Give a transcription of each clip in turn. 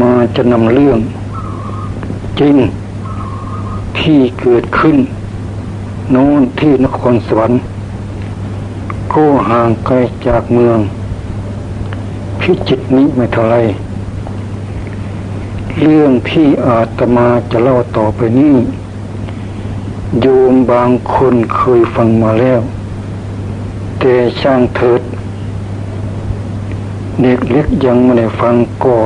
มาจะนำเรื่อง จริงที่เกิดขึ้น โน้นที่นครสวรรค์ก็ห่างไกลจากเมือง พิจิตนี้ไม่เท่าไรเรื่องที่อาตมาจะเล่าต่อไปนี้ โยมบางคนเคยฟังมาแล้ว แต่ช่างเถิด เด็กเล็กยังไม่ได้ฟังก็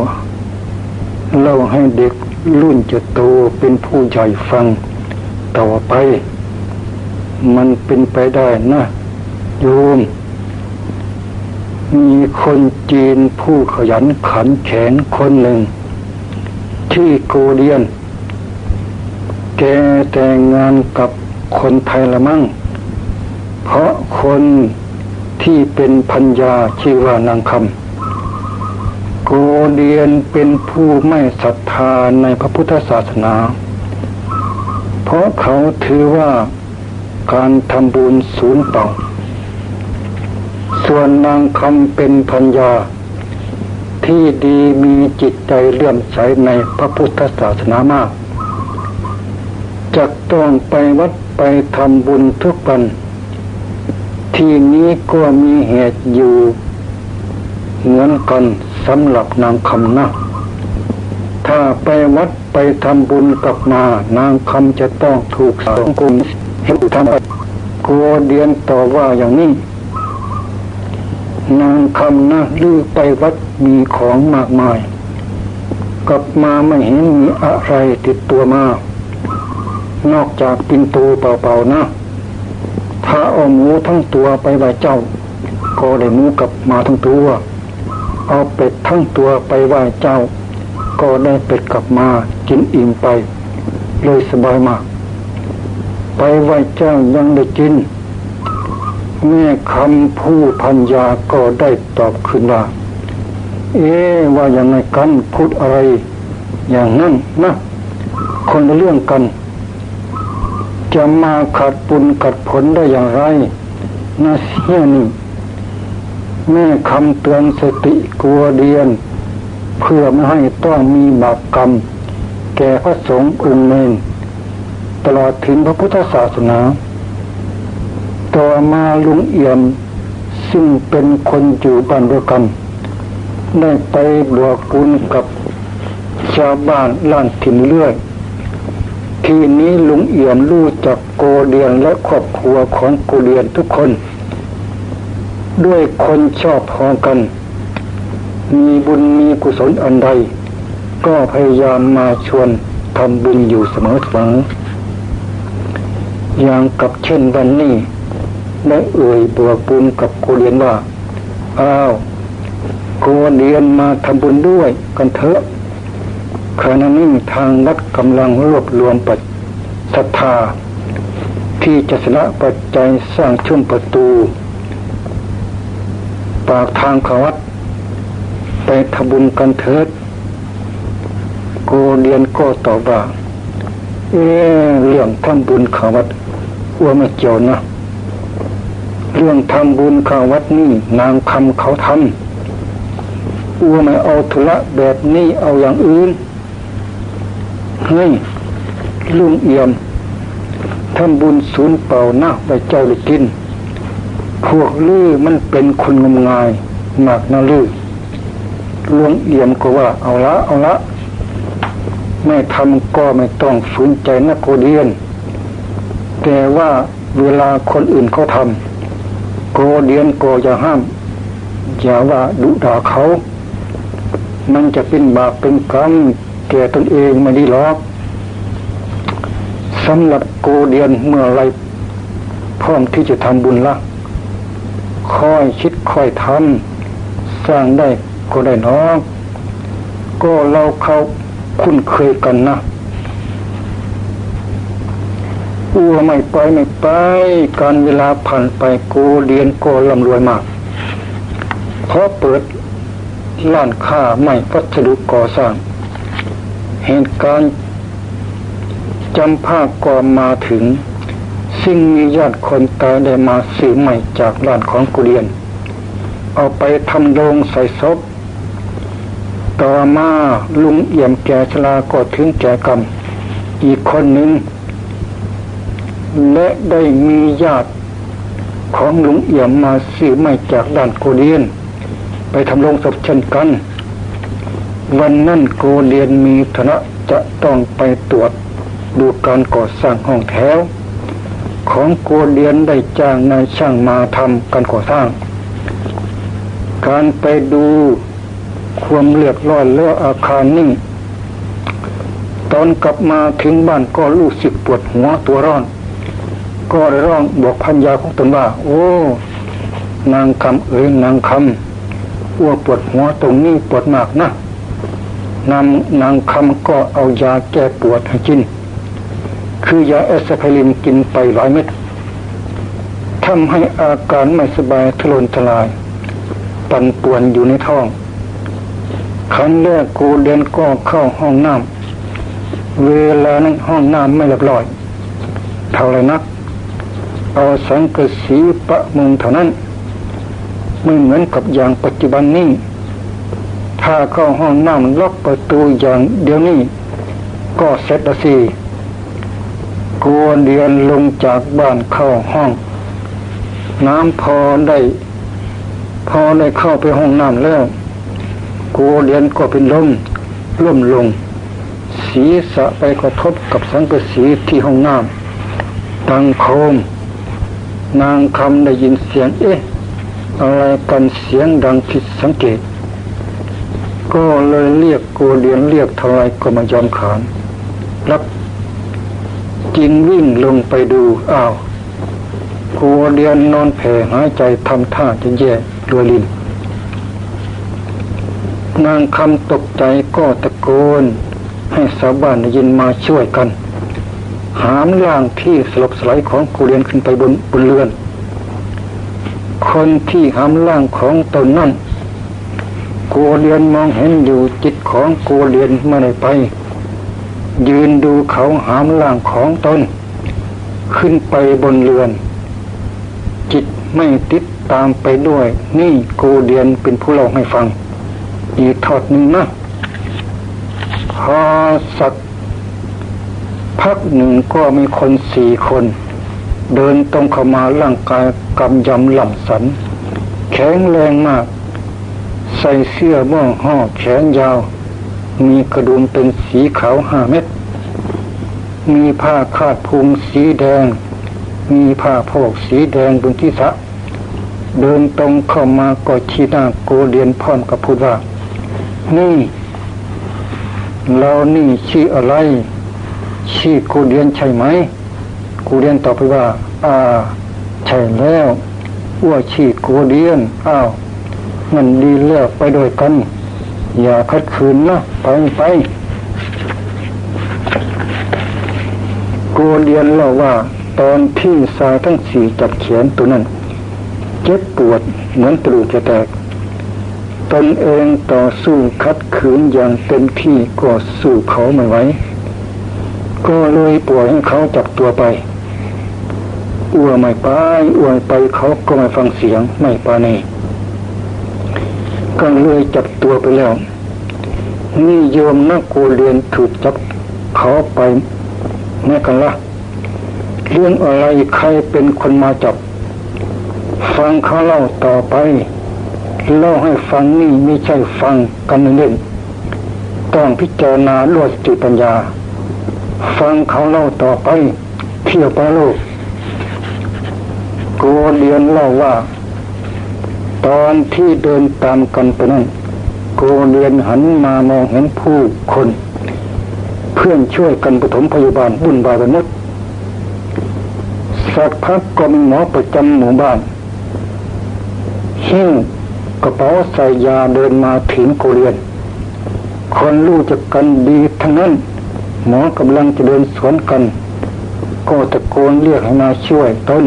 เล่าให้เด็กรุ่นจะโตเป็นผู้ใหญ่ฟังต่อไป มันเป็นไปได้นะ โยม มีคนจีนผู้ขยันขันแข็งคนหนึ่ง ที่โกเดียน แกแต่งงานกับคนไทยละมั่ง เพราะคนที่เป็นพัญญาชื่อว่านางคำ เดียนเป็นผู้ไม่ศรัทธาในพระพุทธศาสนา เพราะเขาถือว่าการทำบุญศูนย์เปล่า ส่วนนางคำเป็นพัญญา ที่ดีมีจิตใจเลื่อมใสในพระพุทธศาสนามากจะต้องไปวัดไปทำบุญทุกวัน ที่นี้ก็มีเหตุอยู่เหมือนกัน สำหรับนางคำนะถ้าไปวัดไปทำบุญกลับมา นางคำจะต้องถูกสังคมเห็นทำไปกลัวเดียนต่อว่าอย่างนี้ นางคำนะลือไปวัดมีของมากมาย กลับมาไม่เห็นมีอะไรติดตัวมา นอกจากปินตูเปล่าๆนะถ้าเอาหมูทั้งตัวไปไหว้เจ้า ก็ได้หมูกลับมาทั้งตัว เอาเป็ดทั้งตัวไปไหว้เจ้า ก็ได้เป็ดกลับมากินอิ่มไป เลยสบายมาก ไปไหว้เจ้ายังได้กิน แม่คำผู้พัญญาก็ได้ตอบขึ้นว่าเอ๊ว่าอย่างไงกันพูดอะไร อย่างนั้นนะคนละเรื่องกัน จะมาขัดปุญขัดผลได้อย่างไรนะเสียนี่ แม่คำเตือนสติกลัวเดียน เพื่อไม่ให้ต้องมีบาปกรรม แก่พระสงฆ์องค์เนนตลอดถึงพระพุทธศาสนา ต่อมาลุงเอี่ยม ซึ่งเป็นคนอยู่บ้านเดียวกันได้ไปบวกปุญกับชาวบ้านล้านถิ่นเลื่อย ทีนี้ลุงเอี่ยมรู้จักโกเดียนและครอบครัวของโกเดียนทุกคน ด้วยคนชอบพองกัน มีบุญมีกุศลอันใด ก็พยายามมาชวนทำบุญอยู่เสมอเสมออย่างกับเช่นวันนี้ได้เอ่ยบวกบุญกับโกเดียนว่า อ้าวโกเดียนมาทำบุญด้วยกันเถอะขณะนี้ทางวัดกำลังรวบรวมปัจศรัทธา ที่จะสละปัจจัยสร้างชุ่มประตูากทางเขาวัด ไปทำบุญกันเถิดโกเดียนก็ตอบว่าเออเรื่องทำบุญเขาวัดว่าไม่เกี่ยวนะเรื่องทำบุญเขาวัดนี่นางคำเขาทำอ้วไม่เอาธุระแบบนี้เอาอย่างอื่นเฮ้ยลุงเอี่ยมทำบุญศูนย์เปล่าหนะไปเจ้าได้กิน พวกลือมันเป็นคนงมงายมากนะลือลุงเอี่ยมก็ว่าเอาละเอาละ ไม่ทำก็ไม่ต้องสนใจนักโกเดียน แต่ว่าเวลาคนอื่นเขาทำโกเดียนก็อย่าห้าม อย่าว่าดุด่าเขา มันจะเป็นบาปเป็นกรรมแก่ตนเองไม่ดีหรอกสำหรับโกเดียนเมื่อไรพร้อมที่จะทำบุญละ ค่อยคิดค่อยทำสร้างได้ก็ได้น้อง ก็เราเขาคุ้นเคยกันนะอ้วไม่ไปไม่ไป การเวลาผ่านไปโกเดียนก็ร่ำรวยมากเพราะเปิดร้านค้าไม่วัสดุก่อสร้าง เหตุการณ์จำภาคก่อนมาถึง ซึ่งมีญาติคนตายได้มาซื้อใหม่จากร้านของกุเรียน เอาไปทำโรงใส่ศพต่อมาลุงเอี่ยมแก่ชลาก็ถึงแก่กรรม อีกคนหนึ่ง และได้มีญาติของลุงเอี่ยมมาซื้อไม่จากด่านโกเดียน ไปทำลงศพเช่นกัน วันนั้นโกเดียนมีฐานะจะต้องไปตรวจดูการก่อสร้างห้องแถว ของโกเดียนได้จ้างนายช่างมาทำการก่อสร้าง การไปดูความเลือดร้อนเลืออาคารนิ่ง ตอนกลับมาถึงบ้านก็รู้สึกปวดหัวตัวร้อน ก็ร้องบอกพันยาของตนว่า โอ้ นางคำเอ๋ยนางคำอ้วปวดหัวตรงนี้ปวดมากนะนำนางคำก็เอายาแก้ปวดให้กิน คือยาเอสไพลินกินไปหลายเม็ดทำให้อาการไม่สบายทะลนทลาย ปั่นป่วนอยู่ในท้องขันแรกกูเดินก็เข้าห้องน้ำเวลานั้นห้องน้ำไม่เรียบร้อย เท่าไรนัก เอาสังกะสีปะมุงเท่านั้น ไม่เหมือนกับอย่างปัจจุบันนี้ ถ้าเข้าห้องน้ำล็อกประตูอย่างเดียวนี้ ก็เสร็จละสิ กูเดินลงจากบ้านเข้าห้อง น้ำพอได้ พอได้เข้าไปห้องน้ำแล้วกูเรียนก็เป็นลมล่มลง ศีรษะไปกระทบกับสังกสีที่ห้องน้ำตังโคม นางคำได้ยินเสียงเอ๊ะ อะไรกันเสียงดังผิดสังเกต ก็เลยเรียกโกเรียนเรียกเท่าไรก็มายอมขาน จิงวิ่งลงไปดูอ้าวโกเรียนนอนแผ่หายใจทำท่าจะแย่รวยลินนางคำตกใจก็ตะโกน ให้สาวบ้านได้ยินมาช่วยกัน หามล่างที่สลบสลายของกูเรียนขึ้นไปบนบนเรือน คนที่หามล่างของตนนั่นกูเรียนมองเห็นอยู่จิตของกูเรียนไม่ได้ไป ยืนดูเขาหามล่างของตน ขึ้นไปบนเรือน จิตไม่ติดตามไปด้วย นี่กูเรียนเป็นผู้เล่าให้ฟัง อีกทอดหนึ่งนะพอสัก พักหนึ่งก็มีคนสี่คน เดินตรงเข้ามาร่างกายกำยำหล่ำสัน แข็งแรงมาก ใส่เสื้อม่วงห่อแขนยาว มีกระดุมเป็นสีขาวห้าเม็ด มีผ้าคาดพุงสีแดง มีผ้าพกสีแดงบนที่สะเดินตรงเข้ามาก็ชี้หน้าโกเรียนพร้อมกับพูดว่า นี่เรานี่ชื่ออะไร ชื่อกูเรียนใช่ไหมกูเรียนตอบไปว่า อ่า ใช่แล้วว่าชื่อกูเรียน อ้าวมันดีแล้วไปด้วยกัน อย่าคัดขืนนะไปไปกูเรียนเล่าว่าตอนที่สายทั้งสี่จับเขียนตัวนั้น เจ็บปวดเหมือนตรูจะแตก ตนเองต่อสู้คัดขืนอย่างเต็มที่ก็สู้เขาไม่ไหวก็เลยปล่อยให้เขาจับตัวไปอ้วไม่ไปอ้วไปเขาก็ไม่ฟังเสียงไม่ปานี ก็เลยจับตัวไปแล้ว นี่โยมนักโกเรียนถูกจับเขาไปแม่กันละเรื่องอะไรใครเป็นคนมาจับ ฟังเขาเล่าต่อไป เล่าให้ฟังนี่ไม่ใช่ฟังกันเล่นต้องพิจารณาลวดจิตปัญญา ฟังเขาเล่าต่อไปเที่ยวไปโลกโกเรียนเล่าว่า ตอนที่เดินตามกันไปนั้นโกเรียนหันมามองเห็นผู้คน เพื่อนช่วยกันปฐมพยาบาลบุญบายไปหมดสักพักก็มีหมอประจำหมู่บ้านหิ้งกระเป๋าใส่ยาเดินมาถึงโกเรียน คนรู้จักกันดีทั้งนั้น หมอกำลังจะเดินสวนกัน ก็ตะโกนเรียกให้มาช่วยตน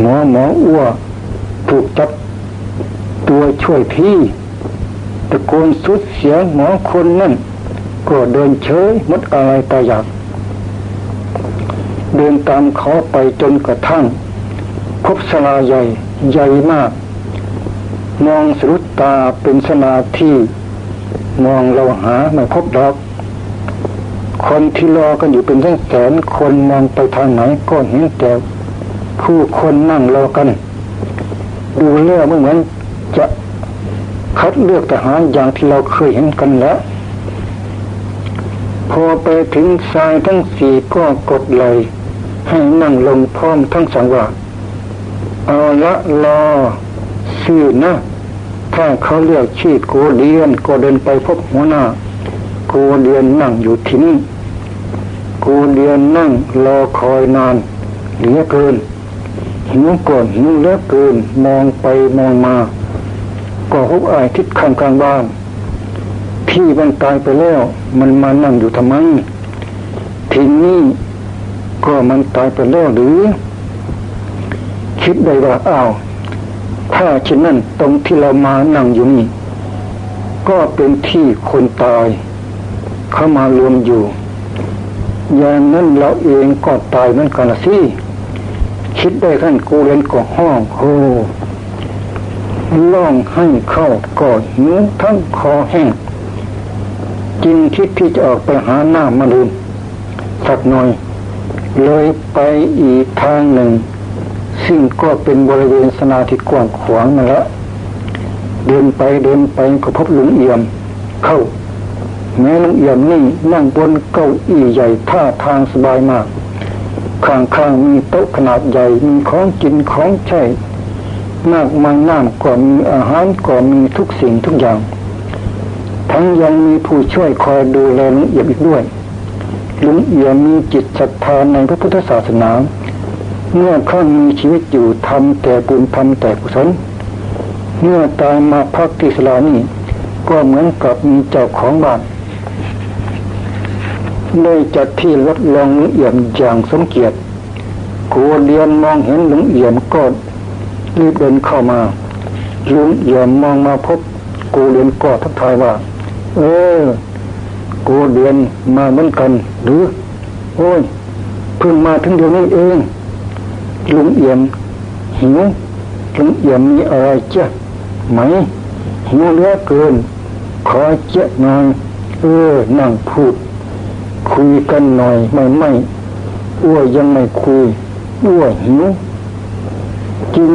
หมอหมออ้ว ถูกจับตัวช่วยพี่ตะโกนสุดเสียงหมอคนนั่นก็เดินเฉยมดอะไรตาอยากเดินตามเขาไปจนกระทั่ง พบสลาใหญ่ใหญ่มาก มองสรุตตาเป็นสนาที่ มองเราหาไม่พบดอกคนที่รอกันอยู่เป็นแสนแสนคนมองไปทางไหนก็เห็นแต่ผู้คนนั่งรอกัน ดูเลือเหมือนจะคัดเลือกทหารอย่างที่เราเคยเห็นกันแล้ว พอไปถึงทรายทั้งสี่ก็กดเลยให้นั่งลงพร้อมทั้งสังวาเอาละรอชื่อนะถ้าเขาเรียกชื่อโกเดียนก็เดินไปพบหัวหน้าโกเดียนนั่งอยู่ที่นี่โกเดียนนั่งรอคอยนานเหลือเกิน หิวก่อนหิวเลือเกินมองไปมองมา ก็พบอายทิศข้างกลางบ้าน พี่มันตายไปแล้วมันมานั่งอยู่ทำไมทีนี้ก็มันตายไปแล้วหรือ คิดได้ว่าอ้าวถ้าเช่นนั้นตรงที่เรามานั่งอยู่นี่ก็เป็นที่คนตาย เข้ามารวมอยู่ อย่างนั้นเราเองก็ตายเหมือนกันสิ คิดได้ขั้นกูเรียนก็ห้องโหล่องให้เข้าก็หิวทั้งคอแห้งจิงคิดที่จะออกไปหาหน้ามาลืมสักหน่อย เลยไปอีกทางหนึ่ง ซึ่งก็เป็นบริเวณสนาที่กว้างขวางนั่นแหละเดินไปเดินไปก็พบหลุงเอี่ยม เข้า แม้ลุงเอี่ยมนี่นั่งบนเก้าอี้ใหญ่ท่าทางสบายมาก ข้างๆมีโต๊ะขนาดใหญ่มีของกินของใช้มากมายน้ำก็มีอาหารก็มีทุกสิ่งทุกอย่าง ทั้งยังมีผู้ช่วยคอยดูแลลุงเอียมอีกด้วย ลุงเอียมมีจิตศรัทธาในพระพุทธศาสนา เมื่อข้างมีชีวิตอยู่ทำแต่บุญทำแต่กุศลเมื่อตายมาพักที่สลานี่ก็เหมือนกับมีเจ้าของบ้าน ได้จัดที่ลดลองลุงเอี่ยมอย่างสมเกียรติกูเรียนมองเห็นลุงเอี่ยมก็รีบเดินเข้ามาลุงเอี่ยมมองมาพบกูเรียนก็ทักทายว่า เออกูเรียนมาเหมือนกัน หรือ โอ้ยเพิ่งมาถึงเดี๋ยวนี้เองลุงเอี่ยมหิวลุงเอี่ยมมีอะไรเจ้าไหมหิวเหลือเกิน ขอเจ้าหน่อยเออนั่งพูด คุยกันหน่อยไม่ไม่อ้วยยังไม่คุยอ้วยหิวกิน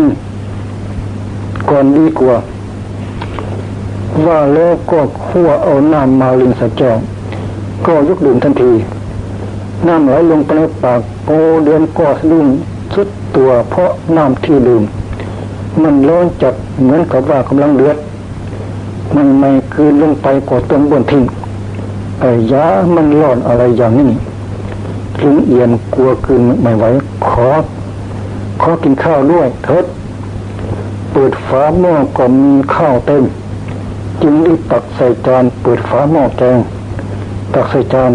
ก่อนดีกว่า ว่าแล้วก็คั่วเอาน้ำมาลิงสะแจงก็ยกดื่มทันที น้ำไหลลงไปในปากโอเดือนก็สะดุ้งสุดตัวเพราะน้ำที่ดื่ม มันร้อนจัดเหมือนกับว่ากำลังเดือด มันไม่คืนลงไปกดต้นบนทิ้ง ไอ้ยามันร้อนอะไรอย่างนี้ลุงเอียนกลัวคืนไม่ไหวขอ ขอกินข้าวด้วยเถิดเปิดฝาหม้อก็มีข้าวเต็ม จึงรีบตักใส่จานเปิดฝาหม้อแกงตักใส่จาน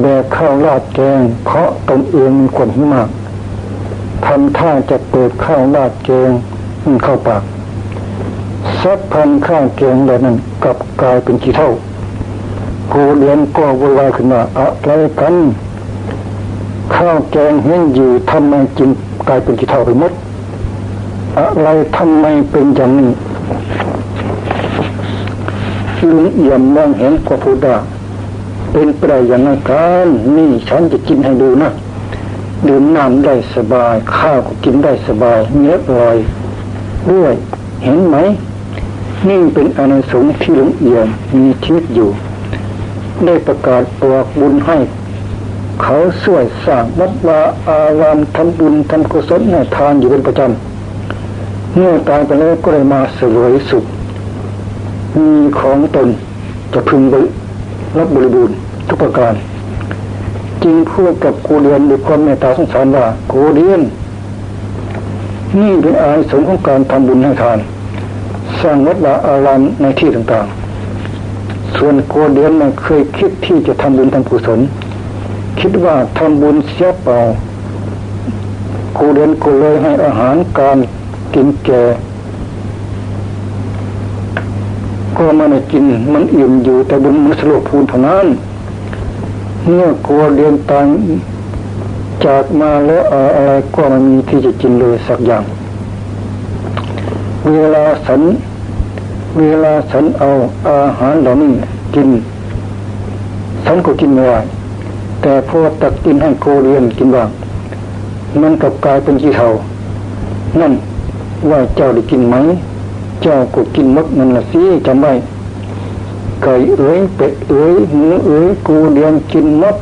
แบกข้าวราดแกง เพราะตนเองมีความหิวมากทำท่าจะเปิดข้าวราดแกงเข้าปากสักพันข้าวแกงแบบนั้นกลับกลายเป็นขี้เท่า กูเรียนก็วุ่นวายขึ้นมาอะไรกัน ข้าวแกงเห็นอยู่ทำไมจึงกลายเป็นขี้เท่าไปหมด อะไรทำไมเป็นอย่างนี้ลุงเอี่ยมมองเห็นก็พูดว่าเป็นไปได้อย่างไรกันนี่ฉันจะกินให้ดูนะดื่มน้ำได้สบาย ข้าวก็กินได้สบายเนื้อลอยด้วย เห็นไหม นี่เป็นอนุสงส์ที่หลวงเอี่ยมมีชีวิตอยู่ ได้ประกาศบอกบุญให้ เขาช่วยสร้างวัดวาอารามทำบุญทำกุศลให้ทานอยู่เป็นประจำเมื่อตายไปแล้วก็เลยมาเสวยสุข มีของตนจะพึงบริรับบริบูรณ์ทุกประการจึงพูดกับกูเรียนด้วยความเมตตาสงสารว่ากูเรียน นี่เป็นอาสงของการทำบุญให้ทาน สร้างวัดวาอารามในที่ต่างๆ ส่วนโกเดียนไม่เคยคิดที่จะทำบุญทำกุศล คิดว่าทำบุญเสียเปล่าโกเดียนก็เลยให้อาหารการกินแก่ก็มันกินมันอิ่มอยู่แต่บนมนุษย์โลกพูนเท่านั้นเมื่อกลัวเรียนตายจากมาแล้วอะไรก็ไม่มีที่จะกินเลยสักอย่าง เวลาสัน เวลาฉันเอาอาหารเหล่านี้กิน ฉันก็กินไม่ได้แต่พอตักกินให้โกเรียนกินบ้างมันกลับกลายเป็นขี้เถานั่นว่าเจ้าได้กินไหม เจ้าก็กินมดนั่นละสิจำไว้ไก่เอ๋ยเป็ดเอ๋ยหมูเอ๋ยกูเรียนกินมด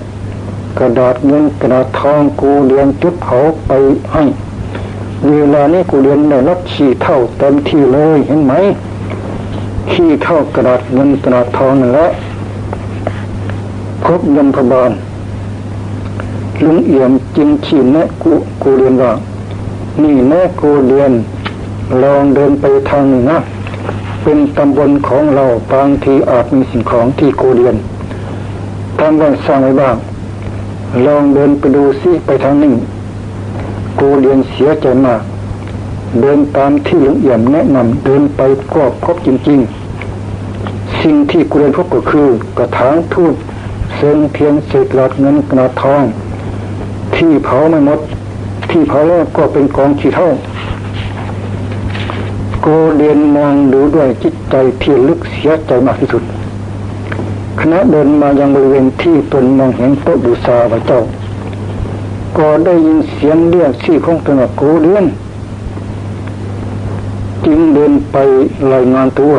กระดาษเงินกระดาษทองกูเรียนจุดเผาไปให้เวลานี้กูเรียนได้รับขี่เท่าเต็มที่เลยเห็นไหม ขี้เท่ากระดาษเงินกระดาษทองนั่นแหละพบยมพบาลลุงเอี่ยมจึงขีแนะกูกูเรียนว่านี่แนะกูเรียน ลองเดินไปทางนี้นะเป็นตำบลของเราบางทีอาจมีสิ่งของที่กูเรียนทางวันสร้างไว้บ้าง ลองเดินไปดูซิไปทางนี้กูเรียนเสียใจมาก เดินตามที่หลุงเอี่ยมแนะนำเดินไปก็พบจริง ๆ สิ่งที่กูเรียนพบก็คือกระถางทูบเส้นเพียงเศษหลอดเงินกระทอง ที่เผาไม่หมด ที่เผาแล้วก็เป็นกองขี้เท่าโกเดียนมองดูด้วยจิตใจที่ลึกเสียใจมากที่สุดคณะเดินมายังบริเวณที่ตนมองเห็นโต๊ะบูชาพระเจ้า ก็ได้ยินเสียงเรียกชื่อของตนว่าโกเดียน จึงเดินไปรายงานตัว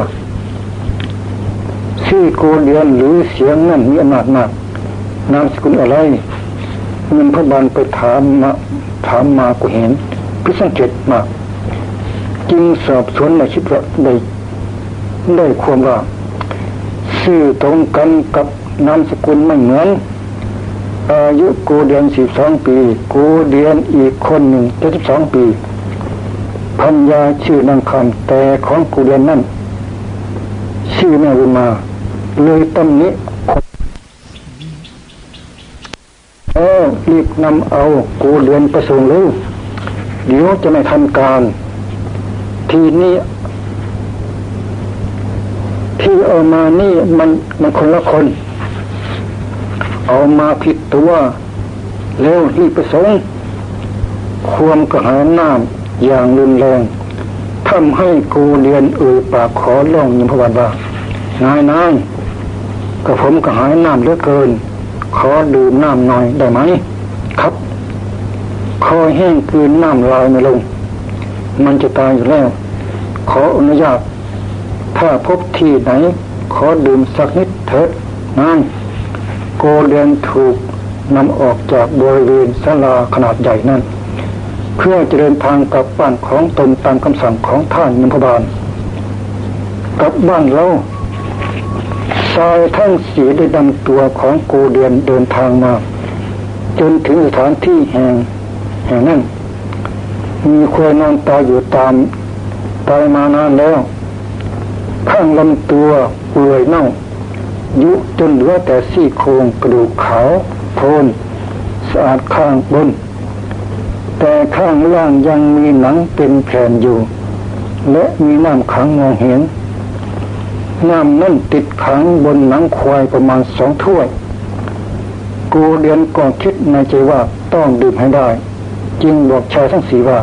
ชื่โกเดียนหรือเสียงนั่นมีอำนาจมากนามสกุลอะไรเงินพระบาลไปถามมาถามมาก็เห็นพิสังเกตมากจึงสอบสวนในคิดว่าได้ได้ความว่าชื่อตรงกันกับนามสกุลไม่เหมือน อายุกูเดือนสิบสองปี กูเดือนอีกคนหนึ่งเจ็ดสิบสองปี พันยาชื่อนางคำแต่ของกูเดือนนั่น ชื่อแม่วุมา เลยตำนี้เออรีบนำเอากูเดือนประสงค์เลยเดี๋ยวจะไม่ทันการ ทีนี้ที่เอามานี่มันมันคนละคน เอามาผิดตัวเร็วรีบประสงค์ ความกระหายน้ำ อย่างรุนแรงทำให้กูเรียนเอ่ยปากขอร้องยมพวันว่านายนายกับผมกระหายน้ำเหลือเกิน ขอดื่มน้ำหน่อยได้ไหม ครับคอแห้งคืนน้ำลายไม่ลง มันจะตายอยู่แล้ว ขออนุญาต ถ้าพบที่ไหน ขอดื่มสักนิดเถิดนั่งโกเดนถูกนำออกจากบริเวณศาลาขนาดใหญ่นั้น เพื่อจะเดินทางกลับบ้านของตนตามคำสั่งของท่านมิมพบาลกลับบ้านเราชายทั้งสีได้ดำตัวของกูเดียนเดินทางมา จนถึงสถานที่แห่งแห่งนั้น มีควายนอนตายอยู่ตามตายมานานแล้ว ข้างลำตัวเปื่อยเน่า ยุจนเหลือแต่ซี่โครงกระดูกขาวโพนสะอาดข้างบน แต่ข้างล่างยังมีหนังเป็นแผ่นอยู่ และมีน้ำขังมองเห็น น้ำนั่นติดขังบนหนังควายประมาณสองถ้วย กูเรียนก่อนคิดในใจว่าต้องดื่มให้ได้ จึงบอกชายทั้งสีว่า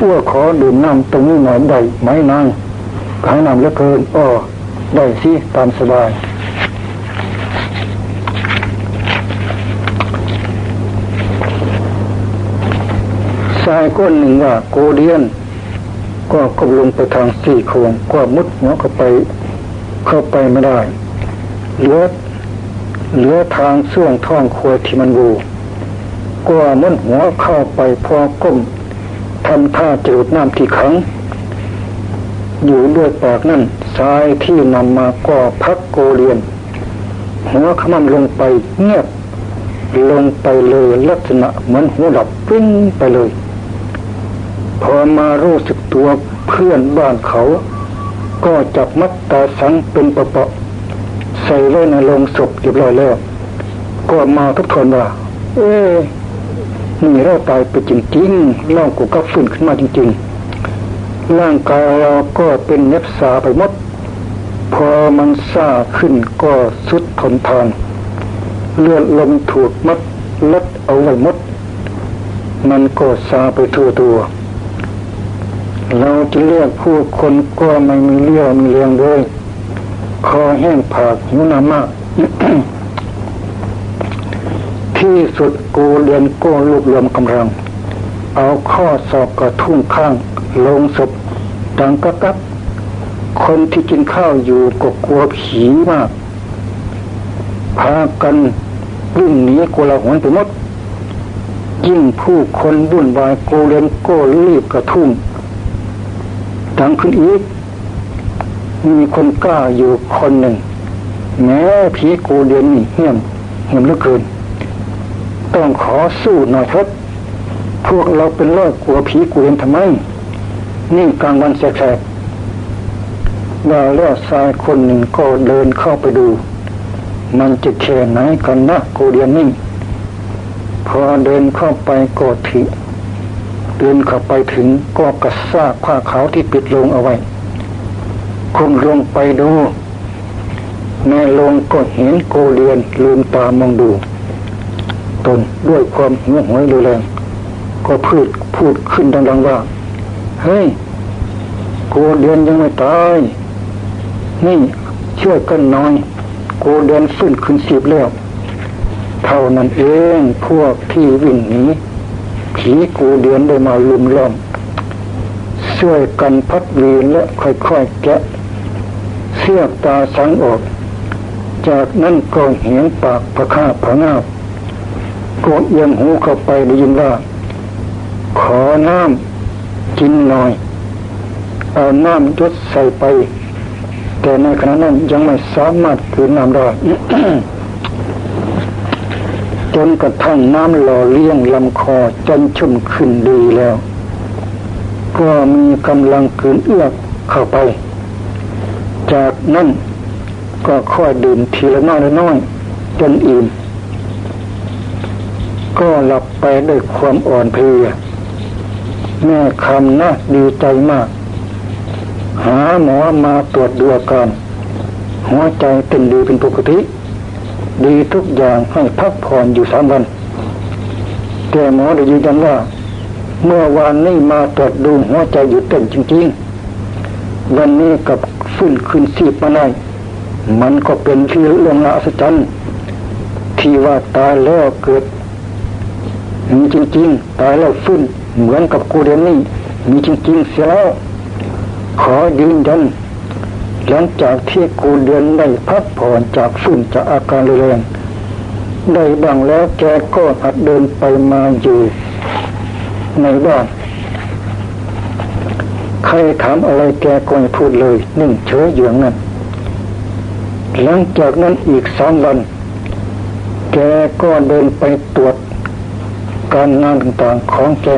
อ้วขอดื่มน้ำตรงนี้หน่อยได้ไหมนางขายน้ำเหลือเกินอ้อได้สิตามสบาย ชายก้นหนึ่งว่าโกเดียน ก็กบลงไปทางสี่โครงก็มุดหัวเข้าไปเข้าไปไม่ได้ เหลือเหลือทางส่วงท้องควยที่มันบูก็มุนหัวเข้าไปพอก้มทำท่าจูดน้ำที่ขัง อยู่ด้วยปากนั่นทรายที่นำมาก็พักโกเรียน หัวขมันลงไปเงียบลงไปเลยลักษณะเหมือนหัวหลับปิ้งไปเลย พอมารู้สึกตัวเพื่อนบ้านเขา ก็จับมัดตาสังเป็นปะปะใส่ไว้ในโลงศพเรียบร้อยแล้ว ก็มาทบทวนว่า เอ๊นี่เราตายไปจริงๆร่างกูก็ฟื้นขึ้นมาจริง ๆ ร่างกายเราก็เป็นเน็บสาไปหมด พอมันซาขึ้นก็สุดทนทาน เลือดลมถูกมัดลัดเอาไว้หมด มันก็ซาไปทั่วตัว เราจะเรียกผู้คนก็ไม่มีเลี้ยวมีเลียงเลยคอแห้งผากหิวน้ำมาก ที่สุดกูเรียนก็รวบรวมกำลัง เอาข้อสอบกระทุ่งข้างลงศพดังกักกักคนที่กินข้าวอยู่ก็กลัวผีมาก พากันวิ่งหนีกลาหนไปหมดยิ่งผู้คนวุ่นวายโกเรนโก็รีบกระทุ่ง ดังขึ้นอีก มีคนกล้าอยู่คนหนึ่ง แม้ผีโกเรนนี่เหี้ยมเหี้ยมเหลือเกิน ต้องขอสู้หน่อยครับพวกเราเป็นร้อยกลัวผีโกเรนทำไม นี่กลางวันแสกๆว่าแล้วชายคนหนึ่งก็เดินเข้าไปดู มันจะแค่ไหนกันนะโกเรียนนี่พอเดินเข้าไปก็ถิ เดินเข้าไปถึงก็กระซากผ้าขาวที่ปิดลงเอาไว้คุมลงไปดูแม่ลงก็เห็นโกเรียนลืมตามองดู ตนด้วยความหิวโหยรุนแรงก็พูดพูดขึ้นดังๆว่า เฮ้ย โกเรียนยังไม่ตาย นี่ช่วยกันหน่อย โกเรียนฟื้นขึ้นสีบแล้ว เท่านั้นเองพวกที่วิ่งหนี ผีกูเดียนได้มาลุมล้อมช่วยกันพัดวีและค่อยๆแกะเสียบตาสังออก จากนั้นก็เหียงปากพระข้าพระงาบก็เอียงหูเข้าไปได้ยินว่า ขอน้ำกินหน่อยเอาน้ำยศใส่ไป แต่ในขณะนั้นยังไม่สามารถคืนน้ำได้ นกระทั่งน้ำหล่อเลี้ยงลำคอจนชุ่มขึ้นดีแล้ว ก็มีกำลังคืนเอื้อเข้าไป จากนั้นก็ค่อยดื่มทีละน้อยละน้อยจนอิ่มก็หลับไปด้วยความอ่อนเพลียแม่คำนะดีใจมาก หาหมอมาตรวจดูอาการหัวใจเต้นดีเป็นปกติ ดีทุกอย่างให้พักผ่อนอยู่สามวัน แต่หมอได้ยืนยันว่า เมื่อวานนี้มาตรวจดูหัวใจหยุดเต้นจริงๆ วันนี้กับฟื้นคืนสีบมาได้มันก็เป็นที่เรื่องละอัศจรรย์ที่ว่าตายแล้วเกิดมีจริงๆ ตายแล้วฟื้นเหมือนกับกูเรียนนี่มีจริงๆเสียแล้ว ขอยืนยัน หลังจากที่กูเดือนได้พักผ่อนจากฝุ่นจากอาการแรงได้บ้างแล้วแกก็หัดเดินไปมาอยู่ในบ้านใครถามอะไรแกก็ไม่พูดเลยนิ่งเฉยอยู่นั้นหลังจากนั้นอีกสามวัน แกก็เดินไปตรวจการงานต่างๆของแก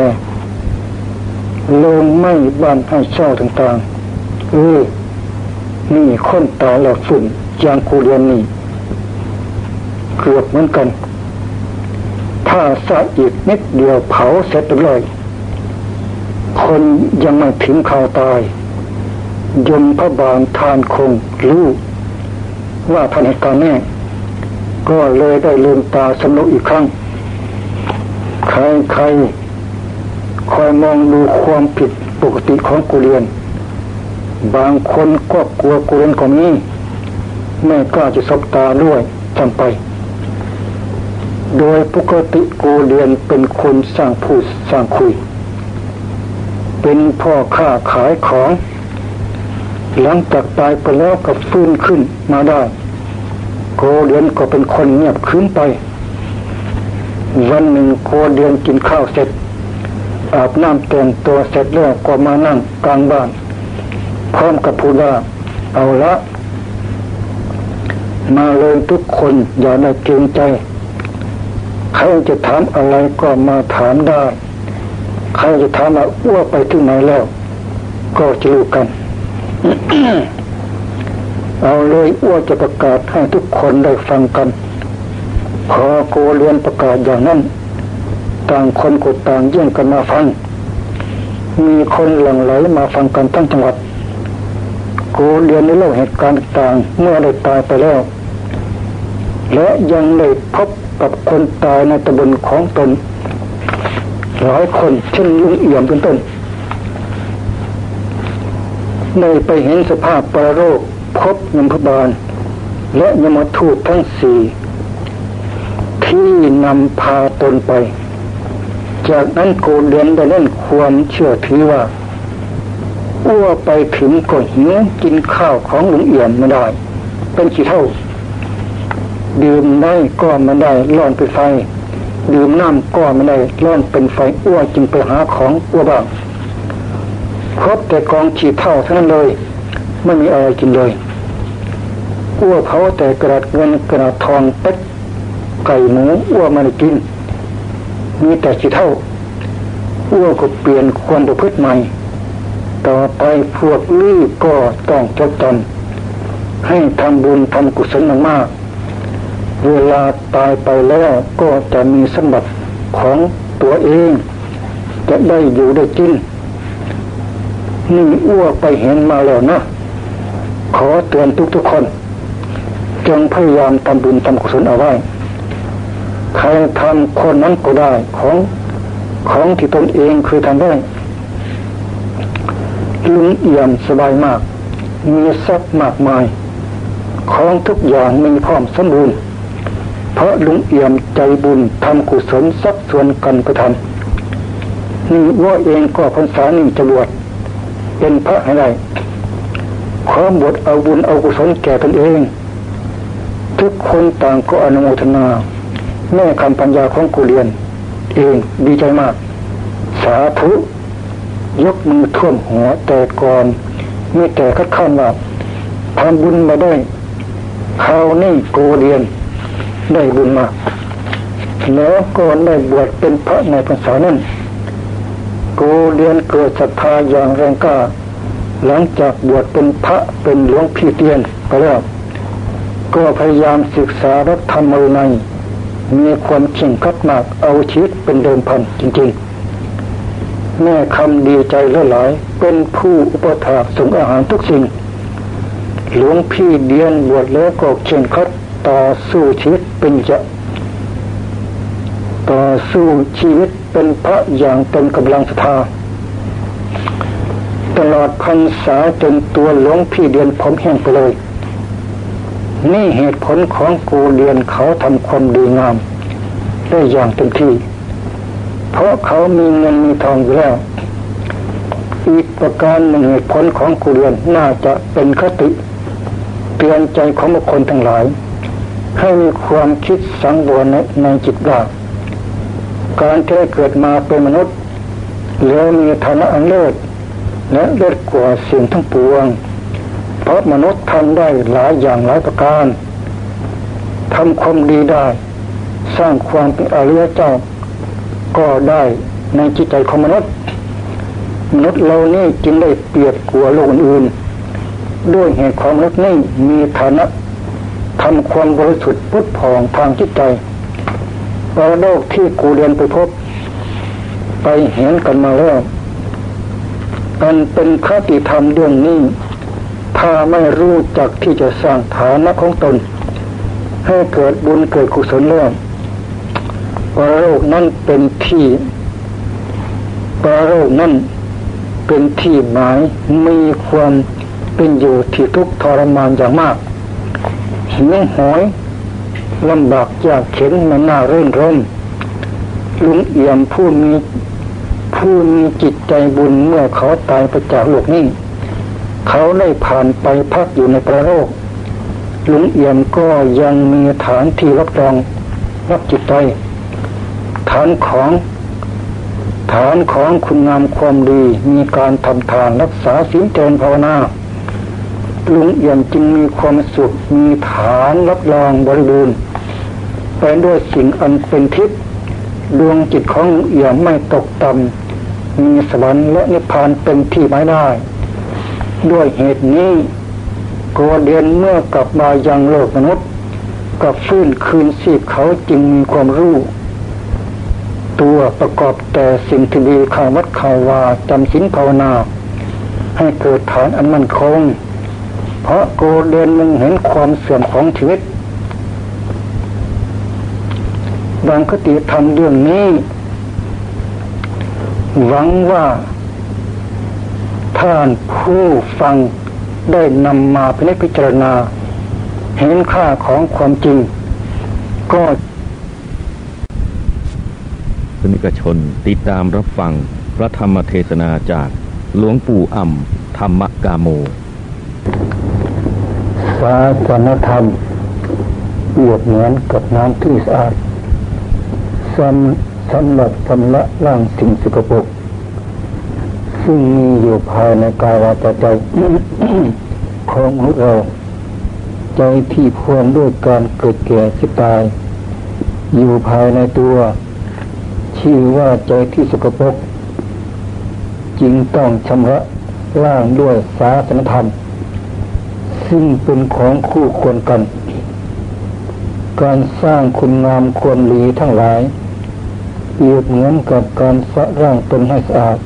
ลงไม่บ้านให้เช่าต่างๆเออ นี่คนตายแล้วฝุ่นยางกูเรียนนี่เกือบเหมือนกัน ถ้าสะอีกนิดเดียวเผาเสร็จเลยคนยังไม่ถึงข่าวตาย ยมพระบางทานคงรู้ว่าท่านเหตุการณ์แน่ก็เลยได้ลืมตาสนุกอีกครั้ง ใครใครคอยมองดูความผิดปกติของกุเรียน บางคนก็กลัวกุเรียนของนี้ไม่กล้าจะสบตาด้วยจำไป โดยปกติกูเรียนเป็นคนสร้างพูดสร้างคุย เป็นพ่อค้าขายของ หลังจากตายไปแล้วก็ฟื้นขึ้นมาได้โกเรียนก็เป็นคนเงียบขึ้นไป วันหนึ่งโกเรียนกินข้าวเสร็จอาบน้ำแต่งตัวเสร็จแล้วก็มานั่งกลางบ้าน พร้อมกับพูดว่าเอาละมาเลยทุกคนอย่าได้เกรงใจใครจะถามอะไรก็มาถามได้ใครจะถามว่าอ้วไปที่ไหนแล้ว ก็จะรู้กัน เอาเลยอ้วจะประกาศให้ทุกคนได้ฟังกันพอโกเรียนประกาศอย่างนั้น ต่างคนกดต่างยื่งกันมาฟัง มีคนหลั่งไหลมาฟังกันทั้งจังหวัด โกเรียนในโลกเหตุการณ์ต่างเมื่อได้ตายไปแล้ว และยังได้พบกับคนตายในตำบลของตนหลายคนเช่นลุงเอี่ยมเป็นต้นได้ไปเห็นสภาพปรโรคพบยมพบาล และยมทูตทั้งสี่ที่นำพาตนไป จากนั้นโกเลียนได้เล่นความเชื่อถือว่า อ้วไปถึงก็หิวกินข้าวของหลวงเอี่ยมไม่ได้ เป็นขี้เท่า ดื่มได้ก็ไม่ได้ร้อนไปไฟ ดื่มน้ำก็ไม่ได้ร้อนเป็นไฟอ้วจึงไปหาของอ้วบ้างครบแต่กองฉีดเท่าเท่านั้นเลย ไม่มีอะไรกินเลยอ้วเผาแต่กระดาษเงินกระดาษทองเป๊กไก่หมูอ้วม่ได้กิน มีแต่ฉีดเท่าอ้วก็เปลี่ยนควรประพฤติใหม่ ต่อไปพวกนี้ก็ต้องจดจำให้ทำบุญทำกุศลมากเวลาตายไปแล้วก็จะมีสมบัติของตัวเอง จะได้อยู่ได้กินนี่อ้วกไปเห็นมาแล้วนะ ขอเตือนทุกทุกคน จงพยายามทำบุญทำกุศลเอาไว้ ใครทำคนนั้นก็ได้ของของที่ตนเองคือทำได้ ลุงเอี่ยมสบายมาก มีทรัพย์มากมาย ของทุกอย่างมีพร้อมสมบูรณ์ เพราะลุงเอี่ยมใจบุญทำกุศลสักส่วนกันกระทำนี่ว่าเองก็พรรษาหนึ่งจะบวชเป็นพระให้ได้ขอบวชเอาบุญเอากุศลแก่ตนเอง ทุกคนต่างก็อนุโมทนา แม่คำปัญญาของกูเรียน เองดีใจมาก สาธุ ยกมือท่วมหัวแต่ก่อนมีแต่คัดค้านว่าทำบุญมาได้เขานี่โกเรียนได้บุญมาแล้วก็ได้บวชเป็นพระในภาษานั้นโกเรียนเกิดศรัทธาอย่างแรงกล้าหลังจากบวชเป็นพระเป็นหลวงพี่เตียนไปแล้วก็พยายามศึกษารัฐธรรมในมีความเข่งขัดมากเอาชีวิตเป็นเดิมพันจริงๆ แม่คำดีใจละหลาย เป็นผู้อุปถากส่งอาหารทุกสิ่ง หลวงพี่เดียนบวชแล้วก็เข่งขัดต่อสู้ชีวิตเป็นจะ ต่อสู้ชีวิตเป็นพระอย่างเต็มกำลังศรัทธาตลอดพรรษาจนตัวหลวงพี่เดือนผมแห้งไปเลย นี่เหตุผลของกูเรียนเขาทำความดีงาม ได้อย่างเต็มที่ เพราะเขามีเงินมีทองอยู่แล้ว อีกประการหนึ่งเหตุผลของกูเรียนน่าจะเป็นคติเตือนใจของบุคคลทั้งหลาย ให้มีความคิดสังวรในในจิตว่าการที่ได้เกิดมาเป็นมนุษย์แล้วมีฐานะอันเลิศและเลิศกว่าสิ่งทั้งปวง เพราะมนุษย์ทำได้หลายอย่างหลายประการทำความดีได้ สร้างความเป็นอริยเจ้า ก็ได้ในจิตใจของมนุษย์มนุษย์เรานี่จึงได้เปรียบกว่าโลกอื่น ด้วยเหตุความนุษย์นี่มีฐานะทำความบริสุทธิ์พุทธพองทางจิตใจพอโลกที่กูเรียนไปพบ ไปเห็นกันมาแล้วมันเป็นคติธรรมเรื่องนี้ ถ้าไม่รู้จักที่จะสร้างฐานะของตน ให้เกิดบุญเกิดกุศลแล้วโลกนั้น เป็นที่ปรโลกนั้นเป็นที่หมายมีความเป็นอยู่ที่ทุกทรมานอย่างมากหิวหอยลำบากยากเข็นมันน่าเรื่นรมลุงเอี่ยมผู้มีผู้มีจิตใจบุญเมื่อเขาตายไปจากโลกนี้ เขาได้ผ่านไปพักอยู่ในประโลกลุงเอี่ยมก็ยังมีฐานที่รับรองรับจิตใจ ฐานของฐานของคุณงามความดี มีการทำทานรักษาศีลเจริญภาวนาลุงเอี่ยมจึงมีความสุขมีฐานรับรองบริบูรณ์ไปด้วยสิ่งอันเป็นทิพย์ดวงจิตของเอี่ยมไม่ตกต่ำมีสวรรค์และนิพพานเป็นที่หมายได้ ด้วยเหตุนี้โกเดียนเมื่อกลับมายังโลกมนุษย์กับฟื้นคืนสีบเขาจึงมีความรู้ ตัวประกอบแต่สิ่งที่ดีข่าววัดข่าววาจำสินภาวนา ให้เกิดฐานอันมั่นคง เพราะโกเดนมึงเห็นความเสื่อมของชีวิตดังคติธรรมเรื่องนี้ หวังว่า ท่านผู้ฟังได้นำมาพิจารณา เห็นค่าของความจริง ก็ สนิกชน ติดตามรับฟังพระธรรมเทศนาจากหลวงปู่อ่ำธรรมกาโมศาสนธรรมเปรียบเหมือนกับน้ำที่สะอาดสำสำหรับสำละล่างสิ่งสกปรกซึ่งมีอยู่ภายในกายวาจาใจของเราใจที่พวนด้วยการเกิดแก่สิตาย อยู่ภายในตัว ชื่อว่าใจที่สกปรกจึงต้องชำระล่างด้วยศาสนธรรม ซึ่งเป็นของคู่ควรกัน การสร้างคุณงามควรลีทั้งหลายเปรียบเหมือนกับการสะร่างตนให้สะอาด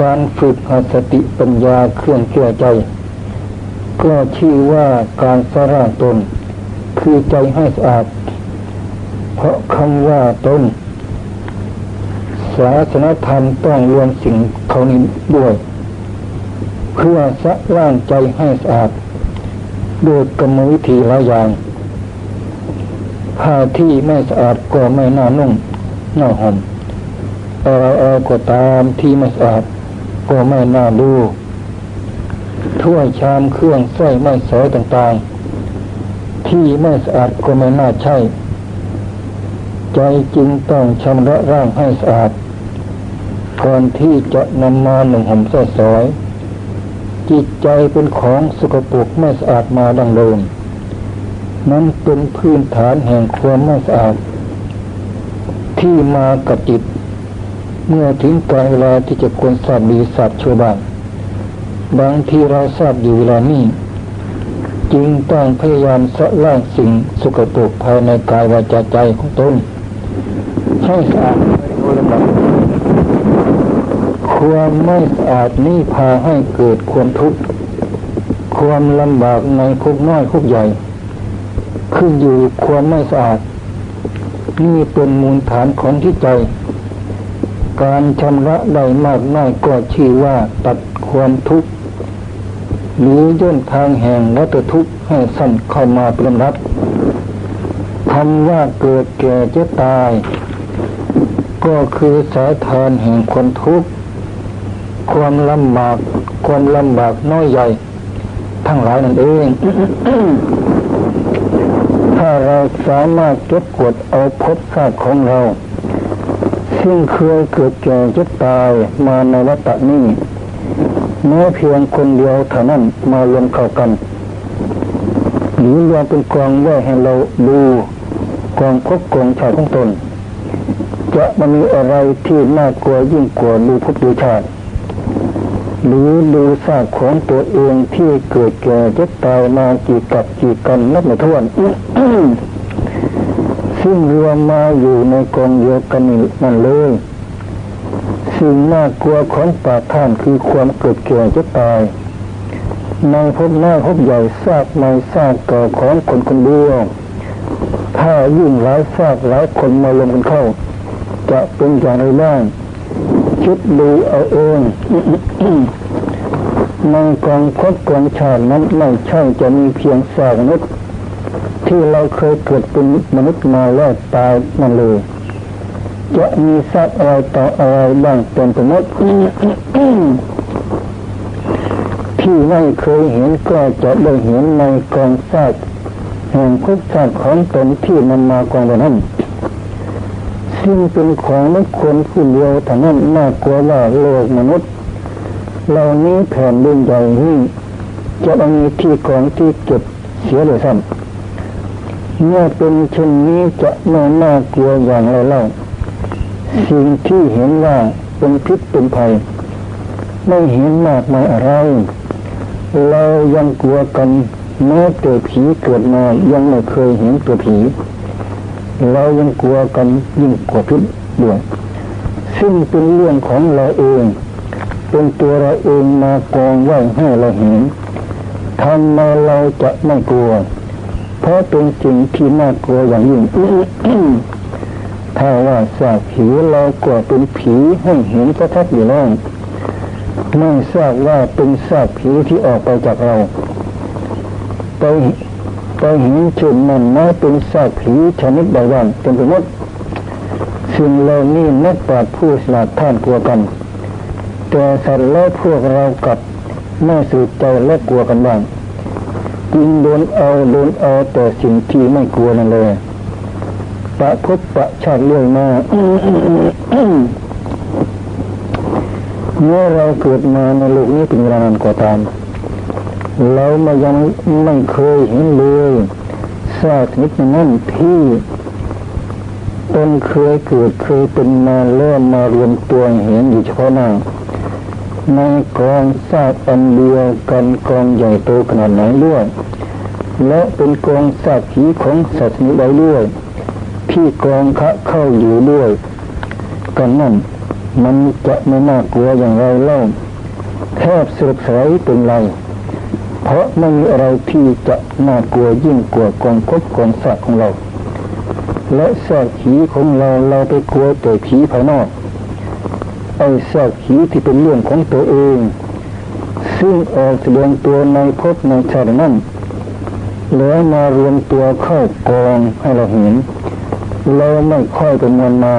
การฝึกหัสติปัญญาเครื่องเชื่อใจ ก็ชื่อว่าการสะร่างตน คือใจให้สะอาด เพราะคำว่าตน ศาสนธรรมต้องรวมสิ่งเขานี้ด้วย เพื่อสะล่างใจให้สะอาดโดยกรรมวิธีหลายอย่างผ้าที่ไม่สะอาดก็ไม่น่านุ่งน่าห่มอะไรอะไรก็ตามที่ไม่สะอาดก็ไม่น่าดูถ้วยชามเครื่องใส้ไม่สวยต่างๆ ที่ไม่สะอาดก็ไม่น่าใช่ ใจจริงต้องชำระร่างให้สะอาด ก่อนที่จะนำมาหนึ่งห่มใส่สอย จิตใจเป็นของสกปรกไม่สะอาดมาดังเดิมนั้นเป็นพื้นฐานแห่งความไม่สะอาด ที่มากับจิต เมื่อถึงกาลเวลาที่จะควรทราบดีทราบชั่วบ้างบางที่เราทราบอยู่เวลานี้จึงต้องพยายามสะล้างสิ่งสกปรกภายในกายวาจาใจของตนให้สะอาดโดยลำดับ ความไม่สะอาดนี้พาให้เกิดความทุกข์ความลำบากในคุกน้อยคุกใหญ่ขึ้นอยู่ความไม่สะอาด นี่เป็นมูลฐานของที่ใจ การชำระได้มากน้อยก็ชื่อว่าตัดความทุกข์หรือย่นทางแห่งวัตทุกข์ให้สั้นเข้ามาเป็นลำดับทำว่าเกิดแก่จะตาย ก็คือสายทานแห่งความทุกข์ ความลำบาก ความลำบากน้อยใหญ่ ทั้งหลายนั่นเอง ถ้าเราสามารถเก็บกดเอาพบชาติของเรา ซึ่งเคยเกิดแก่จะตายมาในวัฏนี้แม้เพียงคนเดียวเท่านั้นมารวมเข้ากันหรือรวมเป็นกองไว้ให้เราดูกองพบกองชาติของตน จะมันมีอะไรที่น่ากลัวยิ่งกว่าดูพบดูชาติ หรือดูซากของตัวเองที่เกิดแก่เจ็บตายมากี่กับกี่กันนับไม่ถ้วนซึ่งรวมมาอยู่ในกองเดียวกันนั่นเลย สิ่งน่ากลัวของปาท่านคือความเกิดแก่เจ็บตายในพบหน้าพบใหญ่ซากไม่ซากเก่าของคนคนเดียวถ้ายิ่งหลายซากหลายคนมาลงกันเข้า จะเป็นอย่างไรบ้าง คิดดูเอาเองในกองพบกองชาตินั้นไม่ใช่จะมีเพียงสากนุษย์ที่เราเคยเกิดเป็นมนุษย์มาแล้วตายนั่นเลย จะมีสัตว์อะไรต่ออะไรบ้างเป็นสมมติที่ไม่เคยเห็นก็จะได้เห็นในกองซากแห่งภพชาติของตนที่นำมากองนั้น ซึ่งเป็นของไม่ควรผู้เดียวแต่นั้นน่ากลัวว่าโลกมนุษย์เหล่านี้แผ่นดินใหญ่นี้จะมีที่กองที่เก็บเสียเลยซ้ำเมื่อเป็นเช่นนี้จะไม่น่ากลัวอย่างไรเล่าสิ่งที่เห็นว่าเป็นพิษเป็นภัยไม่เห็นมากมายอะไร เรายังกลัวกันแม้แต่ผีเกิดมายังไม่เคยเห็นตัวผี เรายังกลัวกันยิ่งกว่าพิษด้วย ซึ่งเป็นเรื่องของเราเอง เป็นตัวเราเองมากองไว้ให้เราเห็นทำไมเราจะไม่กลัว เพราะเป็นสิ่งที่น่ากลัวอย่างยิ่งถ้าว่าสากผีเราก็เป็นผีให้เห็นชัดอยู่แล้วไม่ทราบว่าเป็นซากผีที่ออกไปจากเราไป ไปเห็นจุดมันน้อยเป็นซากผีชนิดใดบ้างเต็มไปหมดสิ่งเหล่านี้นักปราชญ์ผู้ฉลาดท่านกลัวกัน แต่สัตว์และพวกเรากับไม่สืบใจและกลัวกันบ้างยิงโดนเอาโดนเอาแต่สิ่งที่ไม่กลัวนั่นเลยปะพบปะชาติเรื่องมาเมื่อเราเกิดมาในโลกนี้เป็นเวลานานกว่าตาม เรามายังไม่เคยเห็นเลยซากนิดนั้นที่ตนเคยเกิดเคยเป็นมาเริ่มมารวมตัวเห็นอยู่เฉพาะหน้าในกองซากอันเดียวกันกองใหญ่โตขนาดไหนด้วยและเป็นกองซากผีของสัตว์นี้ไว้ด้วยที่กองคะเข้าอยู่ด้วยกันนั่นมันจะไม่น่ากลัวอย่างไรเล่าแทบสลบสลายเป็นไร เพราะไม่มีอะไรที่จะน่ากลัวยิ่งกว่ากองคบกองสัตว์ของเรา และซากผีของเราเราไปกลัวแต่ผีภายนอกไอ้ซากผีที่เป็นเรื่องของตัวเอง ซึ่งออกแสดงตัวในภพในชาตินั้นแล้วมารวมตัวเข้ากองให้เราเห็นเราไม่ค่อยเป็นมันมา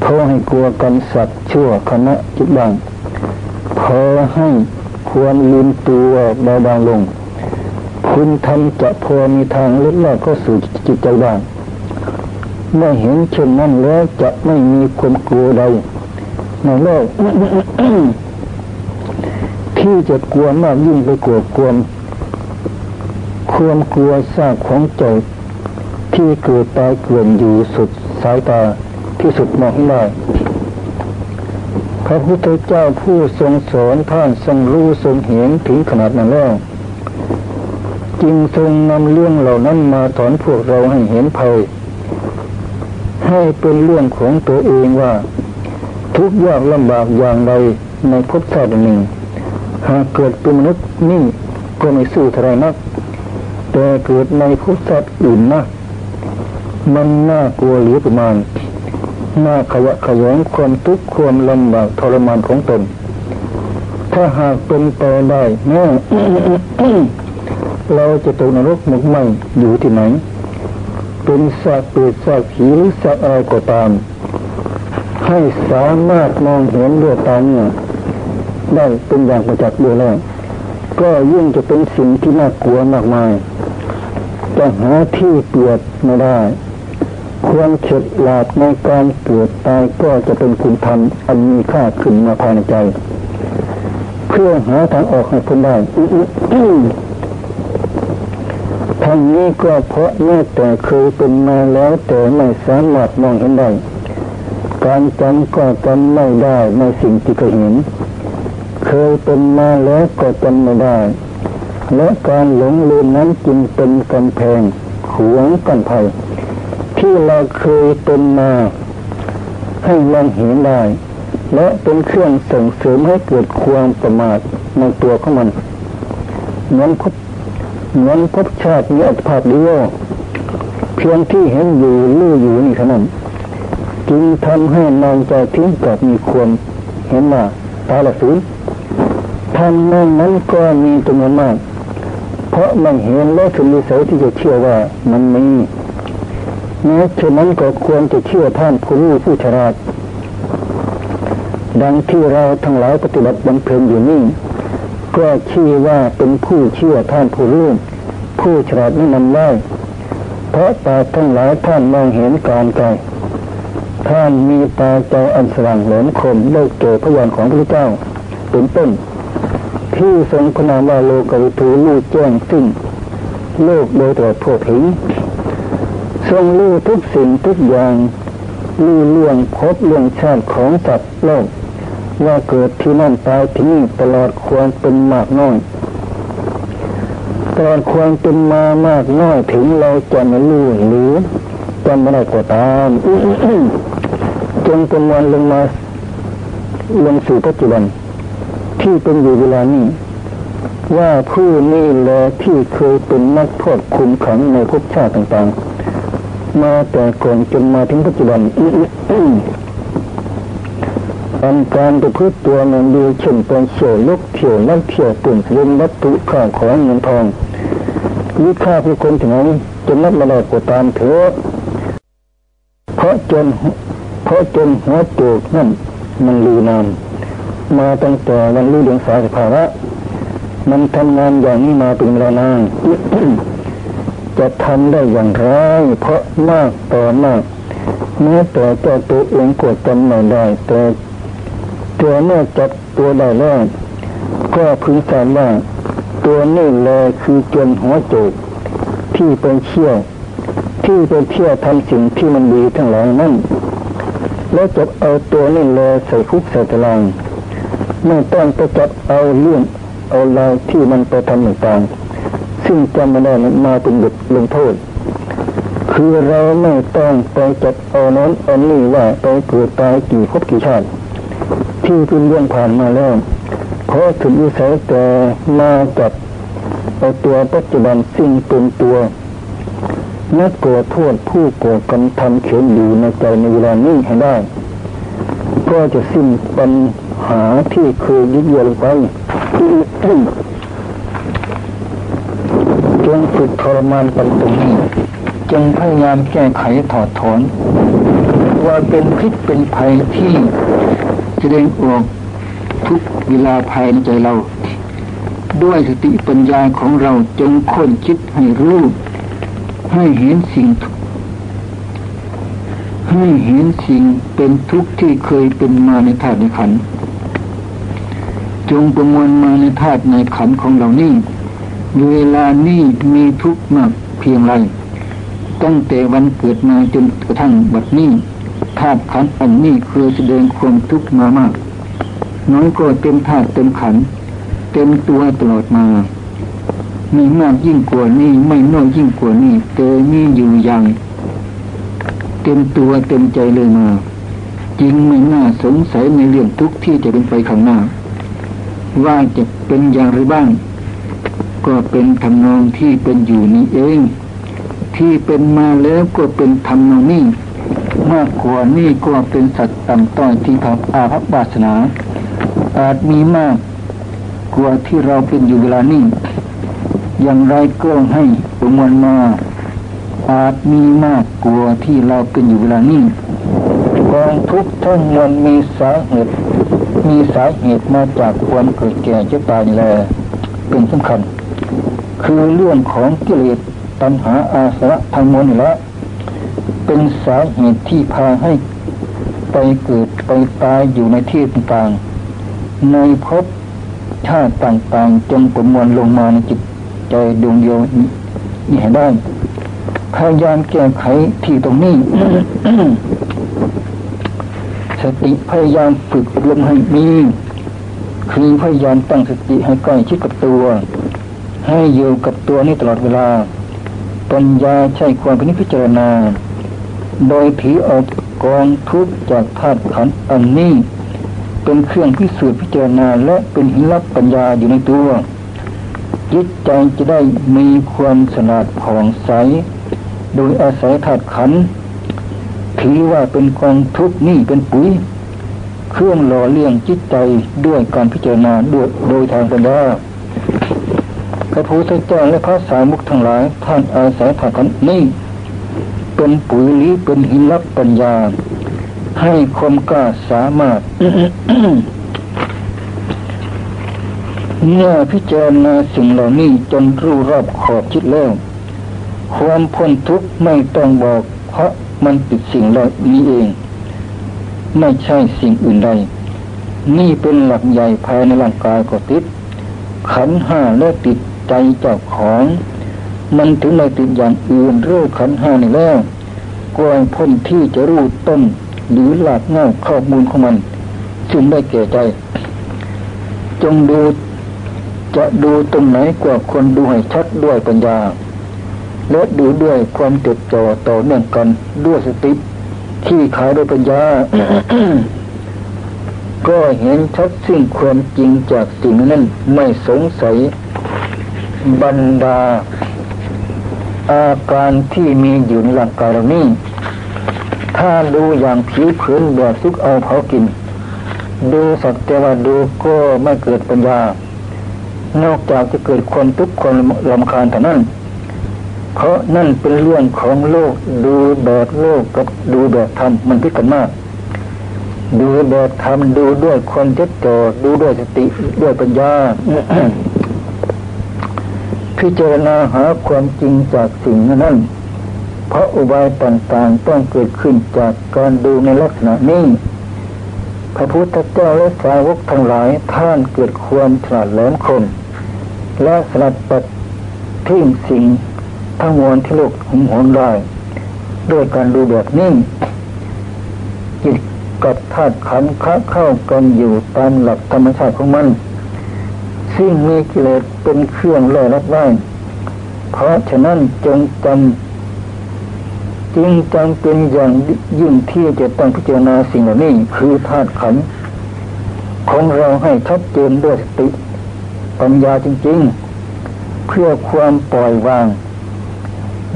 เพราะให้กลัวกันสัตว์ชั่วคณะจิตบังพอให้ ควรลืมตัวเบาบางลง คุณทำจะพอมีทางเล็ดลอดเข้าสู่จิตใจบ้างเมื่อเห็นเช่นนั้นแล้วจะไม่มีความกลัวใดในโลกที่จะกลัวมากยิ่งไปกลัวความความกลัวซากของใจที่เกิดตายเกลื่อนอยู่สุดสายตาที่สุดมองไม่ได้ พระพุทธเจ้าผู้ทรงสอนท่านทรงรู้ทรงเห็นถึงขนาดนั้นแล้วจึงทรงนำเรื่องเหล่านั้นมาถอนพวกเราให้เห็นภัย ให้เป็นเรื่องของตัวเองว่า ทุกยากลำบากอย่างไรในภพชาติหนึ่ง หากเกิดเป็นมนุษย์นี่ก็ไม่สู้เท่าไรนัก แต่เกิดในภพชาติอื่นนะมันน่ากลัวหรือประมาณ น่าขยะขยงความทุกข์ความลำบากทรมานของตน ถ้าหากเป็นไปได้แม่เราจะตกนรกหมกไหมอยู่ที่ไหน เป็นสัตว์เปรตสัตว์ผีหรือสัตว์อะไรก็ตาม ให้สามารถมองเห็นด้วยตาเนี่ยได้เป็นอย่างประจักษ์ด้วยแล้วก็ยิ่งจะเป็นสิ่งที่น่ากลัวมากมายจะหาที่เปลียดไม่ได้ ควรเฉดหลาดในการเกิดตายก็จะเป็นคุณธรรมอันมีค่าขึ้นมาภายในใจ เพื่อหาทางออกให้พ้นได้ทั้งนี้ก็เพราะแม้แต่เคยเป็นมาแล้วแต่ไม่สามารถมองเห็นได้การจำก็จำไม่ได้ในสิ่งที่เคยเห็น เคยเป็นมาแล้วก็จำไม่ได้ และการหลงลืมนั้นจึงเป็นกำแพงขวงกันภัย ที่เราเคยเป็นมา ให้มองเห็นได้และเป็นเครื่องส่งเสริมให้เกิดความประมาทในตัวของมันเหมือนพบเหมือนพบชาติมีอัตภาพเดียวเพียงที่เห็นอยู่ลู่อยู่นี่เท่านั้นจึงทำให้นองใจทิ้งกับมีความเห็นว่าตาละสูญทำนั้นนั้นก็มีจำนวนมาก เพราะมันเห็นและถึงมีสายที่จะเชื่อว่ามันมี แม้เช่นนั้นก็ควรจะเชื่อท่านผู้รู้ผู้ฉลาดดังที่เราทั้งหลายปฏิบัติบำเพ็ญอยู่นี่ก็ชื่อว่าเป็นผู้เชื่อท่านผู้รู้ผู้ฉลาดแนะนำได้เพราะตาทั้งหลายท่านมองเห็นการไกลท่านมีตาใจอันสว่างเหลมคมได้เกิดพยานของพระเจ้าเป็นต้น ที่ทรงพนามว่าโลกวิถูลูกแจ้งสิ้นโลกโดยตรวจทั่วถึง ทรงรู้ทุกสิ่งทุกอย่างรู้เรื่องพบเรื่องชาติของสัตว์โลก ว่าเกิดที่นั่นตายที่นี่ตลอดควรเป็นมากน้อยตลอดควรเป็นมามากน้อยถึงเราจะไม่รู้หรือจำไม่ได้ก็ตามจงประมวลลงมาลงสู่ปัจจุบัน ที่เป็นอยู่เวลานี้ ว่าผู้นี้แหละที่เคยเป็นนักโทษคุมขังในภพชาติต่างๆ มาแต่ก่อนจนมาถึงปัจจุบันอันการประพฤติตัวมันดีเช่นเป็นเฉียวลุกเฉียวนั่งเฉียวปุ่นเล่นวัตถุข้าของเงินทองวิค่าผู้คนถึงนั้นจนนับมาได้ก็ตามเถอะเพราะจนเพราะจนหัวโจกนั่นมันลือนานมาตั้งแต่วันรู้เรื่องสาสภาวะ มันทำงานอย่างนี้มาเป็นเวลานาน จะทำได้อย่างไร เพราะมากต่อมากเมื่อแต่เจ้าตัวเองกดจำไม่ได้แต่ตัวเมื่อจับตัวได้แล้วก็พึงทราบว่าตัวนี่แลคือจนหัวโจกที่เป็นเชี่ยว ที่เป็นเที่ยวทำสิ่งที่มันดีทั้งหลายนั่นแล้วจะเอาตัวนี่แลใส่คุกใส่ตารางไม่ต้องไปจับเอาเรื่องเอาราวที่มันไปทำต่างๆ ซึ่งจำไม่ได้มาเป็นบทลงโทษ คือเราไม่ต้องไปจับเอานั้นเอานี่ว่าไปเกิดตายกี่ภพกี่ชาติ ที่เป็นเรื่องผ่านมาแล้วเพราะถึงวิสัยแต่มาจับเอาตัวปัจจุบันสิ่งเป็นตัวนักโกรธโทษผู้โกรธกันทำเขียนอยู่ในใจในเวลานี้ให้ได้ ก็จะสิ้นปัญหาที่เคยยึดโยงไป จงฝึกทรมานไปตรงนี้จงพยายามแก้ไขถอดถอน ว่าเป็นพิษเป็นภัยที่แสดงออกทุกเวลาภายในใจเรา ด้วยสติปัญญาของเราจงค้นคิดให้รู้ให้เห็นสิ่ง ให้เห็นสิ่งเป็นทุกข์ที่เคยเป็นมาในธาตุในขัน จงประมวลมาในธาตุในขันของเรานี่ เวลานี้มีทุกข์มากเพียงไรตั้งแต่วันเกิดมาจนกระทั่งบัดนี้ธาตุขันอันนี้เคยแสดงความทุกข์มามากน้อยก็เต็มธาตุเต็มขันเต็มตัวตลอดมาม่มากยิ่งกว่านี้ไม่น้อยยิ่งกว่านี้เตมีอยู่อย่าง เต็มตัวเต็มใจเลยมาจริงไม่น่าสงสัยในเรื่องทุกข์ที่จะเป็นไปข้างหน้า ว่าจะเป็นอย่างไรบ้าง ก็เป็นทำนองที่เป็นอยู่นี้เอง ที่เป็นมาแล้วก็เป็นทำนองนี้มากกว่านี้ก็เป็นสัตว์ต่ำต้อยที่ทำอาภัพบาสนา อาจมีมากกว่าที่เราเป็นอยู่เวลานี้อย่างไรก็ให้ประมวลมาอาจมีมากกว่าที่เราเป็นอยู่เวลานี้กองทุกทั้งมวลมีสาเหตุมีสาเหตุมาจากความเกิดแก่เจ็บตายแลเป็นสำคัญ คือเรื่องของกิเลสตัณหาอาสวะทางมวลนี่ละเป็นสาเหตุที่พาให้ไปเกิดไปตายอยู่ในที่ต่างๆ ในภพชาติต่างๆ จงประมวลลงมาในจิตใจดวงเดียวนี่ให้ได้พยายามแก้ไขที่ตรงนี้ สติพยายามฝึกลมให้มีคือพยายามตั้งสติให้ใกล้ชิดกับตัว ให้อยู่กับตัวนี้ตลอดเวลา ปัญญาใช้ความพิจารณา โดยถือเอากองทุกจากธาตุขันธ์อันนี้ เป็นเครื่องพิสูจน์พิจารณาและเป็นหิรับปัญญาอยู่ในตัวจิตใจจะได้มีความสนาดผ่องใส โดยอาศัยธาตุขันธ์ถือว่าเป็นกองทุกนี่เป็นปุ๋ย เครื่องหล่อเลี้ยงจิตใจด้วยการพิจารณาด้วยโดยทางปัญญา ระพุทธเจ้าและพระสามุกทั้งหลาย ท่านอาศัยถากันนี่เป็นปุ๋ยลีเป็นหินรับปัญญา ให้ความกล้าสามารถเมื่อพิจารณาสิ่งเหล่านี้จนรู้รอบขอบคิดแล้ว ความพ้นทุกข์ไม่ต้องบอกเพราะมันติดสิ่งเหล่านี้เอง ไม่ใช่สิ่งอื่นใด นี่เป็นหลักใหญ่ภายในร่างกายก็ติด ขันห้าและติด ใจเจ้าของ มันถึงไม่ติดอย่างอื่นรู้ขันห้านี่แล้วกวงพ้นที่จะรู้ต้น หรือหลักเงาข้อมูลของมันจึงได้แก่ใจ จงดูจะดูตรงไหนกว่าคนดูให้ชัดด้วยปัญญา และดูด้วยความจดจ่อต่อเนื่องกันด้วยสติที่ขายด้วยปัญญา ก็เห็นชัดซึ่งความจริงจากสิ่งนั้นไม่สงสัย บรรดา อาการที่มีอยู่ในร่างกายเรานี้ถ้าดูอย่างผิวเผินแบบซุกเอาเผากิน ดูสักแต่ว่าดูก็ไม่เกิดปัญญา นอกจากจะเกิดความทุกข์ความลำคาญเท่านั้น เพราะนั่นเป็นเรื่องของโลก ดูแบบโลกกับดูแบบธรรมมันพิกันมาก ดูแบบธรรมดูด้วยความเจ็ดจอดูด้วยสติด้วยปัญญา พิจารณาหาความจริงจากสิ่งนั้น เพราะอุบายต่างๆต้องเกิดขึ้นจากการดูในลักษณะนี้ พระพุทธเจ้าและสาวกทั้งหลายท่านเกิดความฉลาดแหลมคมและสลัดปัดทิ้งสิ่งทั้งมวลที่โลกหุมหนได้ด้วยการดูแบบนี้จิตกับธาตุขันธ์ค้าเข้ากันอยู่ตามหลักธรรมชาติของมัน ซึ่งมีกิเลสเป็นเครื่องล่อรับได้เพราะฉะนั้นจงจำจึงจำเป็นอย่างยิ่งที่จะต้องพิจารณาสิ่งเหล่านี้คือธาตุขันธ์ของเราให้ชัดเจนด้วยสติ ปัญญาจริง ๆ เพื่อความปล่อยวาง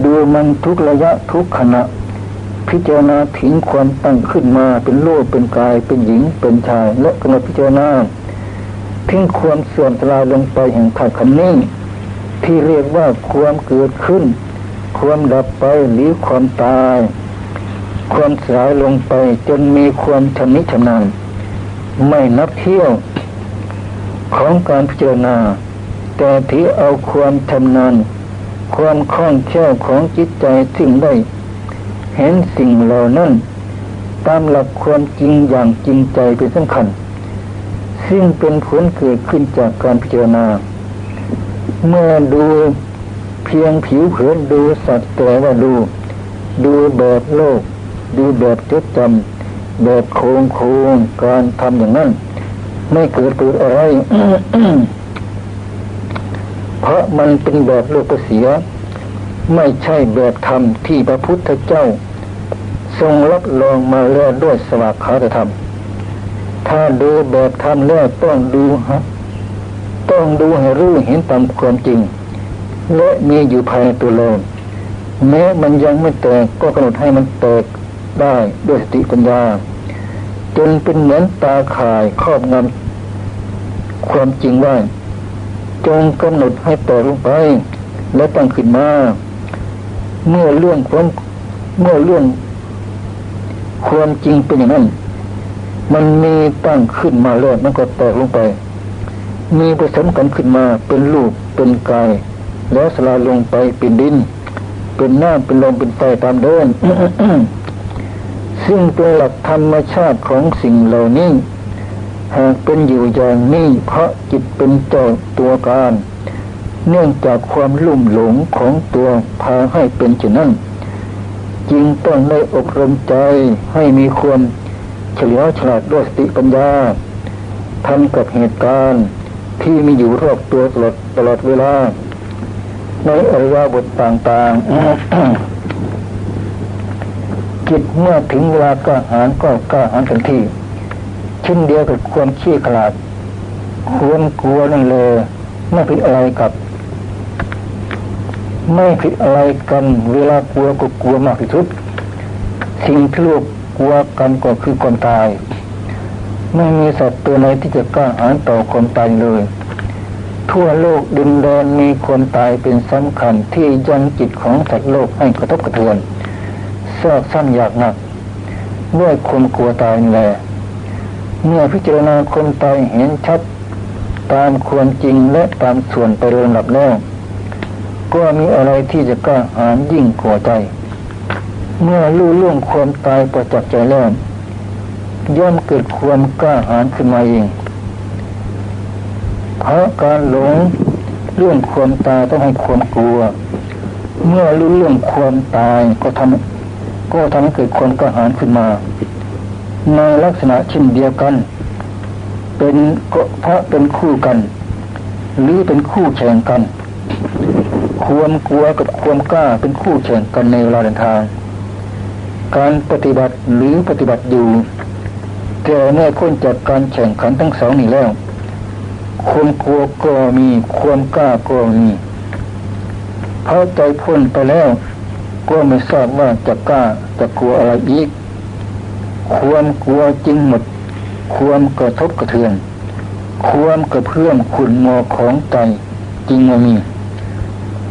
ดูมันทุกระยะทุกขณะ พิจารณาถึงความตั้งขึ้นมาเป็นโลกเป็นกายเป็นหญิงเป็นชาย และกำหนดพิจารณา ทิ้งความเสื่อมสลายลงไปแห่งธาตุขันนี้ ที่เรียกว่าความเกิดขึ้น ความดับไปหรือความตาย ความสายลงไปจนมีความชำนิชำนาญไม่นับเที่ยว ของการพิจารณา แต่ที่เอาความชำนาญความคล่องแคล่วของจิตใจสิ่งได้เห็นสิ่งเหล่านั้น ตามหลักความจริงอย่างจริงใจเป็นสำคัญ ซึ่งเป็นผลเกิดขึ้นจากการพิจารณา เมื่อดูเพียงผิวเผินดูสัตว์แต่ว่าดู ดูแบบโลก ดูแบบจดจำแบบโครงโครงการทำอย่างนั้น ไม่เกิดเกิดอะไร เพราะมันเป็นแบบโลกเสีย ไม่ใช่แบบธรรมที่พระพุทธเจ้า ทรงรับรองมาแล้วด้วยสวากขาธรรม ถ้าดูแบบธรรมแล้วต้องดูฮะต้องดูให้รู้เห็นตามความจริง และมีอยู่ภายในตัวเราแม้มันยังไม่แตกก็กำหนดให้มันแตกได้ด้วยสติปัญญา จนเป็นเหมือนตาข่ายครอบงำความจริงไว่าจงกำหนดให้แตกลงไป และตั้งขึ้นมา เมื่อเรื่องความเมื่อเรื่องความจริงเป็นอย่างนั้น มันมีตั้งขึ้นมาแล้วมันก็แตกลงไป มีผสมกันขึ้นมาเป็นรูปเป็นกาย แล้วสลายลงไปเป็นดิน เป็นน้ำเป็นลมเป็นไฟตามเดินซึ่งเป็นหลักธรรมชาติของสิ่งเหล่านี้หากเป็นอยู่อย่างนี้เพราะจิตเป็นเจ้าตัวการ เนื่องจากความลุ่มหลงของตัวพาให้เป็นเช่นนั้นจึงต้องได้อบรมใจให้มีความ เฉลียวฉลาดด้วยสติปัญญาทำกับเหตุการณ์ที่มีอยู่รอบตัวตลอดตลอดเวลา ในอริยบทต่างๆจิตเมื่อถึงเวลากล้าหาญก็กล้าหาญทันทีเช่นเดียวกับความขี้ขลาดควรกลัวนั่นเลยไม่ผิดอะไรกับ ไม่ผิดอะไรกัน เวลากลัวก็กลัวมากที่สุด สิ่งที่ลูก กลัวกันก็คือความตาย ไม่มีสัตว์ตัวไหนที่จะกล้าหาญต่อความตายเลย ทั่วโลกดินแดนมีคนตายเป็นสำคัญที่ยังจิตของสัตว์โลกให้กระทบกระเทือนเสื้อสั้นอยากหนักด้วยคนกลัวตายแลเมื่อพิจารณาคนตายเห็นชัดตามควรจริงและตามส่วนไปเรื่องหลับแล้วก็มีอะไรที่จะกล้าหาญยิ่งกว่าใจ เมื่อรู้ล่วงความตายประจักษ์ใจแล้วย่อมเกิดความกล้าหาญขึ้นมาเองเพราะการหลงเรื่องความตายต้องให้ความกลัว เมื่อรู้เรื่องความตายก็ทำก็ทำให้เกิดความกระหายขึ้นมา ในลักษณะเช่นเดียวกัน เป็นก็พระเป็นคู่กัน หรือเป็นคู่แข่งกัน ความกลัวกับความกล้าเป็นคู่แข่งกันในเวลาเดินทาง การปฏิบัติหรือปฏิบัติอยู่แต่เมื่อพ้นจากการแข่งขันทั้งสองนี้แล้วความกลัวก็มีความกล้าก็มีเพราะใจพ้นไปแล้ว ก็ไม่ทราบว่าจะกล้าจะกลัวอะไรอีก ความกลัวจริงหมด ความกระทบกระเทือน ความกระเพื่อมขุนมอของใจจริงว่มี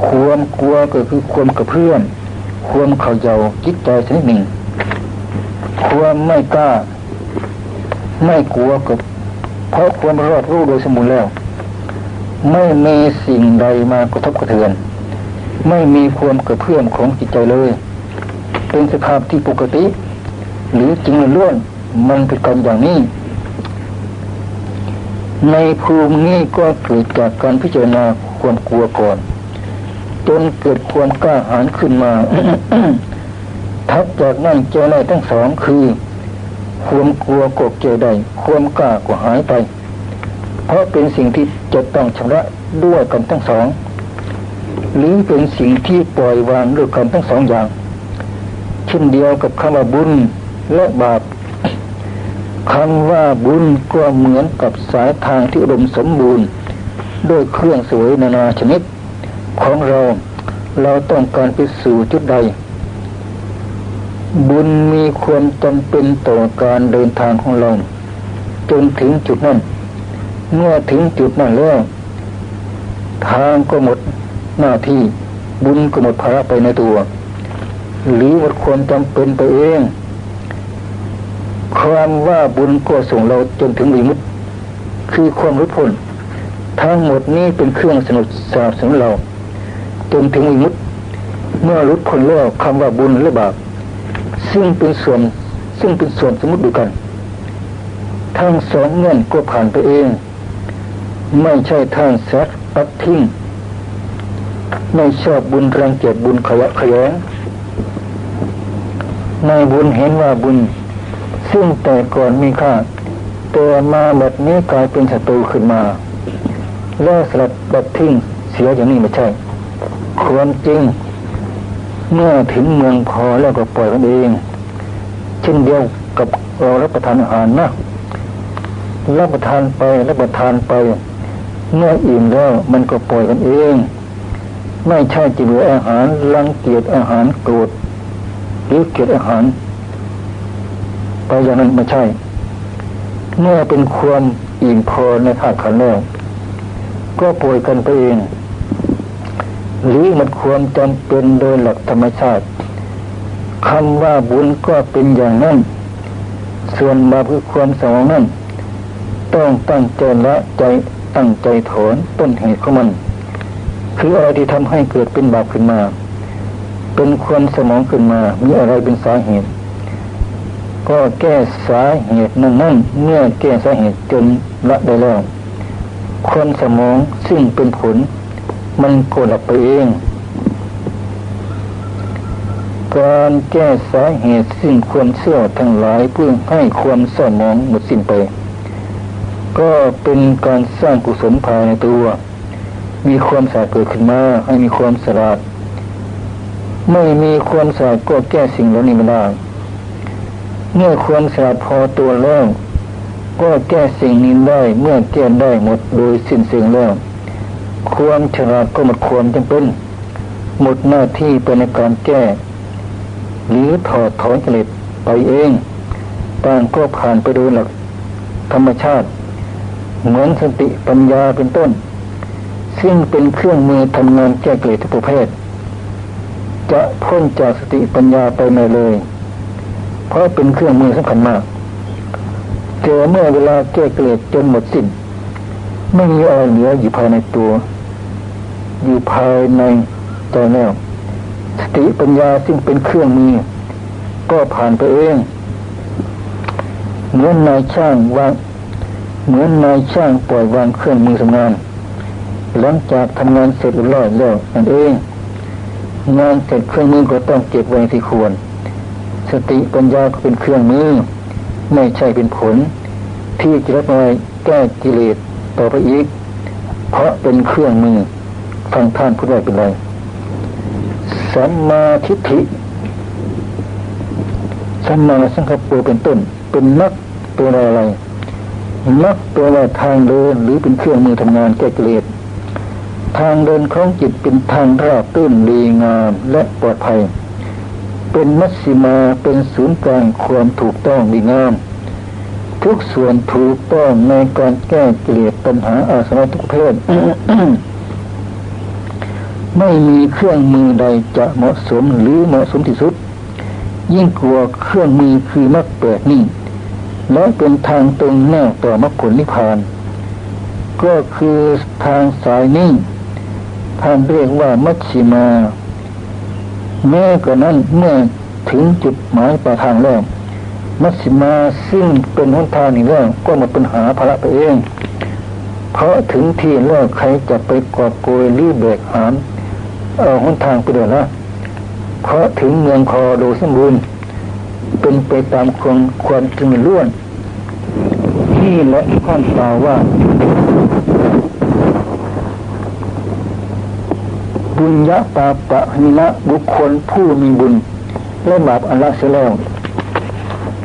ความกลัวก็คือความกระเพื่อม ความเขาเยาจิตใจชนิดหนึ่ง ความไม่กล้า ไม่กลัวกับเพราะความรอบรู้โดยสมบูรณ์แล้ว ไม่มีสิ่งใดมากระทบกระเทือน ไม่มีความกระเพื่อมของจิตใจเลย เป็นสภาพที่ปกติ หรือจริงล้วนมันเป็นกรรมอย่างนี้ ในภูมินี้ก็เกิดจากการพิจารณาความกลัวก่อน จนเกิดความกล้าหาญขึ้นมาทับจากนั้นเจอในทั้งสองคือความกลัวกบเจอได้ความกล้าก็หายไป เพราะเป็นสิ่งที่จะต้องชำระด้วยกันทั้งสอง หรือเป็นสิ่งที่ปล่อยวางด้วยกันทั้งสองอย่าง เช่นเดียวกับคำว่าบุญและบาปคำว่าบุญก็เหมือนกับสายทางที่อุดมสมบูรณ์ ด้วยเครื่องสวยนานาชนิด ของเรา เราต้องการไปสู่จุดใด บุญมีความจำเป็นต่อการเดินทางของเรา จนถึงจุดนั้น เมื่อถึงจุดนั้นแล้วทางก็หมดหน้าที่บุญก็หมดภาระไปในตัว หรือหมดความจำเป็นไปเองความว่าบุญก็ส่งเราจนถึงวิมุตติคือความรู้พ้นทั้งหมดนี้เป็นเครื่องสนุกสนับสนุนเรา จนถึงวิมุตติเมื่อรู้พ้นแล้วคำว่าบุญและบาปซึ่งเป็นส่วนซึ่งเป็นส่วนสมมติดูกัน ทั้งสองเงื่อนก็ผ่านไปเอง ไม่ใช่ทางแซดปัดทิ้งไม่ชอบบุญรังเกียจบุญขยะขยงในบุญเห็นว่าบุญ ซึ่งแต่ก่อนมีค่าแต่มาแบบนี้กลายเป็นศัตรูขึ้นมาแล้วสลัดแบบทิ้งเสียอย่างนี้ไม่ใช่ ควรจริง เมื่อถึงเมืองพอแล้วก็ปล่อยกันเอง เช่นเดียวกับเรารับประทานอาหารนะรับประทานไปรับประทานไป เมื่ออิ่มแล้วมันก็ปล่อยกันเอง ไม่ใช่จิเหลืออาหารรังเกียจอาหารโกรธหรือเกลียดอาหารไปอย่างนั้นไม่ใช่ เมื่อเป็นความอิ่มพอในธาตุขันแล้วก็ป่วยกันไปเอง หรือมันควรจำเป็นโดยหลักธรรมชาติคำว่าบุญก็เป็นอย่างนั้น ส่วนบาปคือความสมองนั้น ต้องตั้งใจละใจตั้งใจถอนต้นเหตุของมัน คืออะไรที่ทำให้เกิดเป็นบาปขึ้นมา เป็นความสมองขึ้นมา มีอะไรเป็นสาเหตุ ก็แก้สาเหตุนั่นนั่นเมื่อแก้สาเหตุจนละได้แล้ว คนสมองซึ่งเป็นผล มันกดับไปเองการแก้สาเหตุซึ่งควรเสื่อทั้งหลายเพื่อให้ความสมองหมดสิ้นไป ก็เป็นการสร้างกุศลภายในตัว มีความสะอาดเกิดขึ้นมาให้มีความสะอาดไม่มีความสะอาดก็แก้สิ่งเหล่านี้ไม่ได้เมื่อควรสลัดพอตัวแล้วก็แก้สิ่งนี้ได้เมื่อแก้ได้หมดโดยสิ้นเสียงแล้ว ความฉลาดก็หมดความจำเป็น หมดหน้าที่เป็นในการแก้ หรือถอดถอนกิเลสไปเองต่างก็ผ่านไปโดยหลักธรรมชาติ เหมือนสติปัญญาเป็นต้น ซึ่งเป็นเครื่องมือทำงานแก้กิเลสทุกประเภท จะพ้นจากสติปัญญาไปไม่เลย เพราะเป็นเครื่องมือสำคัญมากเจอเมื่อเวลาแก้เกลียดจนหมดสิ้น ไม่มีอะไรเหลืออยู่ภายในตัว อยู่ภายในใจแน่วสติปัญญาซึ่งเป็นเครื่องมือก็ผ่านไปเองเหมือนนายช่างวางเหมือนนายช่างปล่อยวางเครื่องมือทำงาน หลังจากทำงานเสร็จร้อยแล้วนั่นเองงานเสร็จเครื่องมือก็ต้องเก็บไว้ที่ควร สติปัญญาก็เป็นเครื่องมือ ไม่ใช่เป็นผล ที่จะรับมาแก้กิเลส ต่อไปอีก เพราะเป็นเครื่องมือฟังท่านพูดได้เป็นไรสัมมาทิฏฐิสัมมาสังคปรเป็นต้น เป็นนักตัวอะไรนักตัวว่าทางเดินหรือเป็นเครื่องมือทำงานแก้กิเลสทางเดินของจิตเป็นทางราบตื้นดีงามและปลอดภัย เป็นมัชชิมาเป็นศูนย์กลางความถูกต้องดีงาม ทุกส่วนถูกต้องในการแก้เกลีย ปัญหาอาสวะทุกเพศไม่มีเครื่องมือใดจะเหมาะสมหรือเหมาะสมที่สุด ยิ่งกลัวเครื่องมือคือมรรคแปดนี่และเป็นทางตรงแน่ต่อมรรคผลนิพพาน ก็คือทางสายนี้ท่านเรียกว่ามัชชิมา แม้กระนั้นเมื่อถึงจุดหมายปลายทางแล้วมัชชิมาซึ่งเป็นหนทางนี้แล้วก็หมดปัญหาภาระไปเอง เพราะถึงที่แล้วใครจะไปกอบโกยรีบแบกหามเอาหนทางไปเดินละเพราะถึงเมืองคอโดสมบูรณ์เป็นไปตามความความจริงล้วนนี่และข้อนตาว่า บุญยะปาปะหินะบุคคลผู้มีบุญ และบาปอันละเสียแล้ว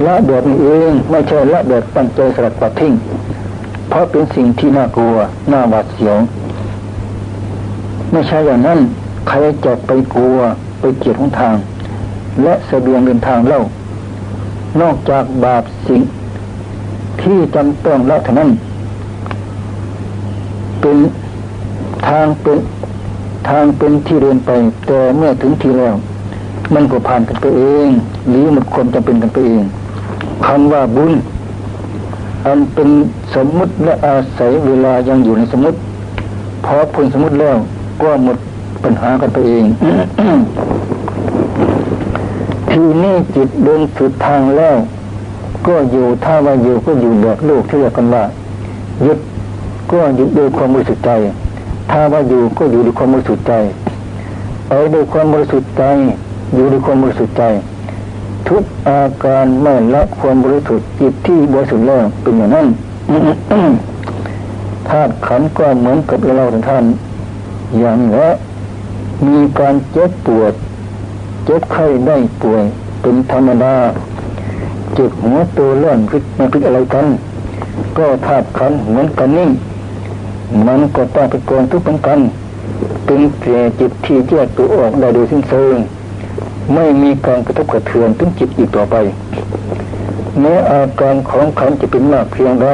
ละแบบนี้เอง ไม่ใช่ละแบบตั้งใจสลัดปัดทิ้ง ราะเป็นสิ่งที่น่ากลัว น่าหวาดเสียวไม่ใช่อย่างนั้น ใครจะไปกลัวไปเกียดของทาง และเสบียงเดินทางเล่า นอกจากบาปสิ่ง ที่จำต้องละเท่านั้น เป็นทางเป็นทางเป็นที่เดินไป แต่เมื่อถึงที่แล้ว มันก็ผ่านกันไปเอง หรือหมดความจำเป็นกันไปเองคำว่าบุญ อันเป็นสมมุติและอาศัยเวลายังอยู่ในสมมติพอพ้นสมมติแล้วก็หมดปัญหากันไปเอง ทีนี้จิตเดินสุดทางแล้ว ก็อยู่ถ้าว่าอยู่ก็อยู่แบบโลกที่เรียกกันว่ายึดก็ยึดด้วยความบริสุทธิ์ใจ ถ้าว่าอยู่ก็อยู่ด้วยความบริสุทธิ์ใจเอาด้วยความบริสุทธิ์ใจ อยู่ด้วยความบริสุทธิ์ใจ ทุกอาการไม่ละความบริสุทธิ์จิตที่บริสุทธิ์แล้วเป็นอย่างนั้นธาตุขันก็เหมือนกับเราท่าน อย่างนี้มีการเจ็บปวด เจ็บไข้ได้ป่วย เป็นธรรมดาเจ็บหัวตัวเลื่อนพิษมาพิษอะไรกัน ก็ธาตุขันเหมือนกันนี่มันก็ต้องไปกองทุกข์เหมือนกัน เป็นเพียจิตที่แยกตัวออกได้โดยสิ้นเชิง ไม่มีการกระทบกระเทือนถึงจิตอีกต่อไปแม้อาการของขันจะเป็นมากเพียงใด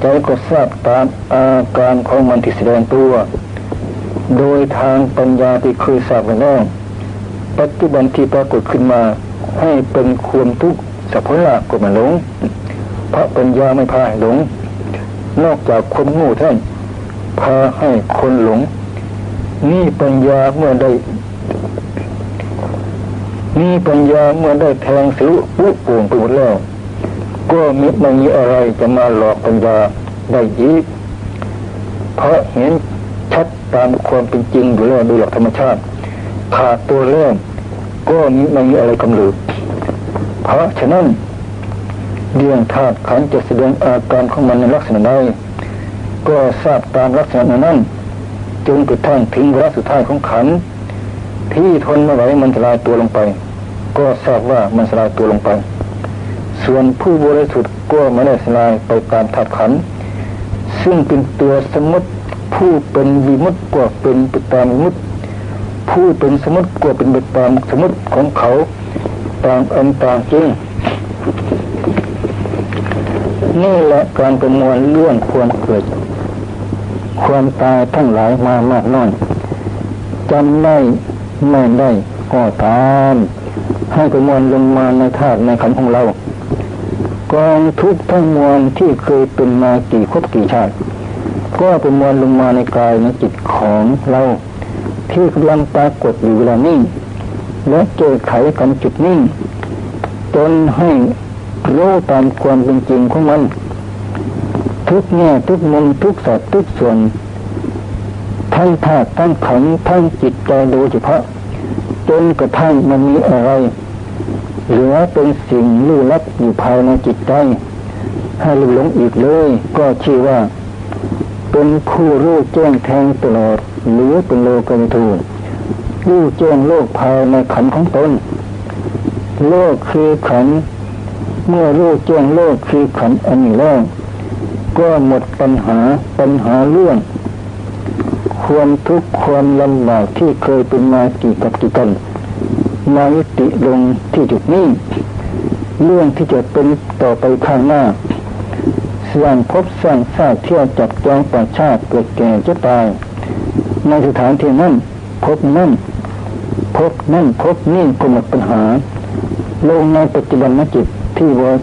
ใจก็ทราบตามอาการของมันที่แสดงตัว โดยทางปัญญาที่เคยทราบมาแล้วปัจจุบันที่ปรากฏขึ้นมา ให้เป็นความทุกข์สัพพละก็มันหลงพระปัญญาไม่พาให้หลง นอกจากคนงูท่านพาให้คนหลง นี่ปัญญาเมื่อได้ นี่ปัญญาเมื่อได้แทงสิวปุโป่งไปหมดแล้วก็มิไม่มีอะไรจะมาหลอกปัญญาได้ยีกเพราะเห็นชัดตามความเป็นจริงอยู่แล้วโดยหลักธรรมชาติขาดตัวเรื่องก็ไม่มีอะไรกำลือเพราะฉะนั้นเรื่องธาตุขันจะแสดงอาการของมันในลักษณะใดก็ทราบตามลักษณะนั้นจนกระทั่งถึงวาระสุดท้ายของขัน ที่ทนไม่ไหวมันสลายตัวลงไป ก็ทราบว่ามันสลายตัวลงไป ส่วนผู้บริสุทธิ์ก็ไม่ได้สลายไปตามธาตุขันซึ่งเป็นตัวสมมติผู้เป็นวิมุตติก็เป็นไปตามวิมุตติผู้เป็นสมุติกลัวเป็นไปตามสมุติของเขาตางอันต่างจริงนี่แหละการประมวลเรื่องความเกิด ความตายทั้งหลายมามากน้อยจำได้ ไม่ได้ก็ตามให้ประมวลลงมาในธาตุในขันของเรา กองทุกทั้งมวลที่เคยเป็นมากี่ครบกี่ชาติ ก็ประมวลลงมาในกายในจิตของเรา ที่กำลังปรากฏอยู่เวลานี้และเจอไขกันจุดนี้จนให้รู้ตามความเป็นจริงของมัน ทุกแง่ทุกมุมทุกสัดทุกส่วน ทั้งธาตุทั้งขันทั้งจิตใจโดยเฉพาะ จนกระทั่งมันมีอะไร เหลือเป็นสิ่งลี้ลับอยู่ภายในจิตใจให้หลงอีกเลย ก็ชื่อว่า เป็นผู้รู้แจ้งแทงตลอดหรือเป็นโลกวิทูรู้แจ้งโลกภายในขันของตนโลกคือขันเมื่อรู้แจ้งโลกคือขันอันนี้แล้วก็หมดปัญหาปัญหาเรื่อง ความทุกข์ความลำบากที่เคยเป็นมากี่กับกี่กันมายุติลงที่จุดนี้ เรื่องที่จะเป็นต่อไปข้างหน้าสร้างพบสร้างชาติเที่ยวจับจองประชาติเกิดแก่จะตาย ในสถานที่นั้นพบนั่นพบนั่นพบนี่ก็หมดปัญหา ลงในปัจจุบันนจิตที่บริสุ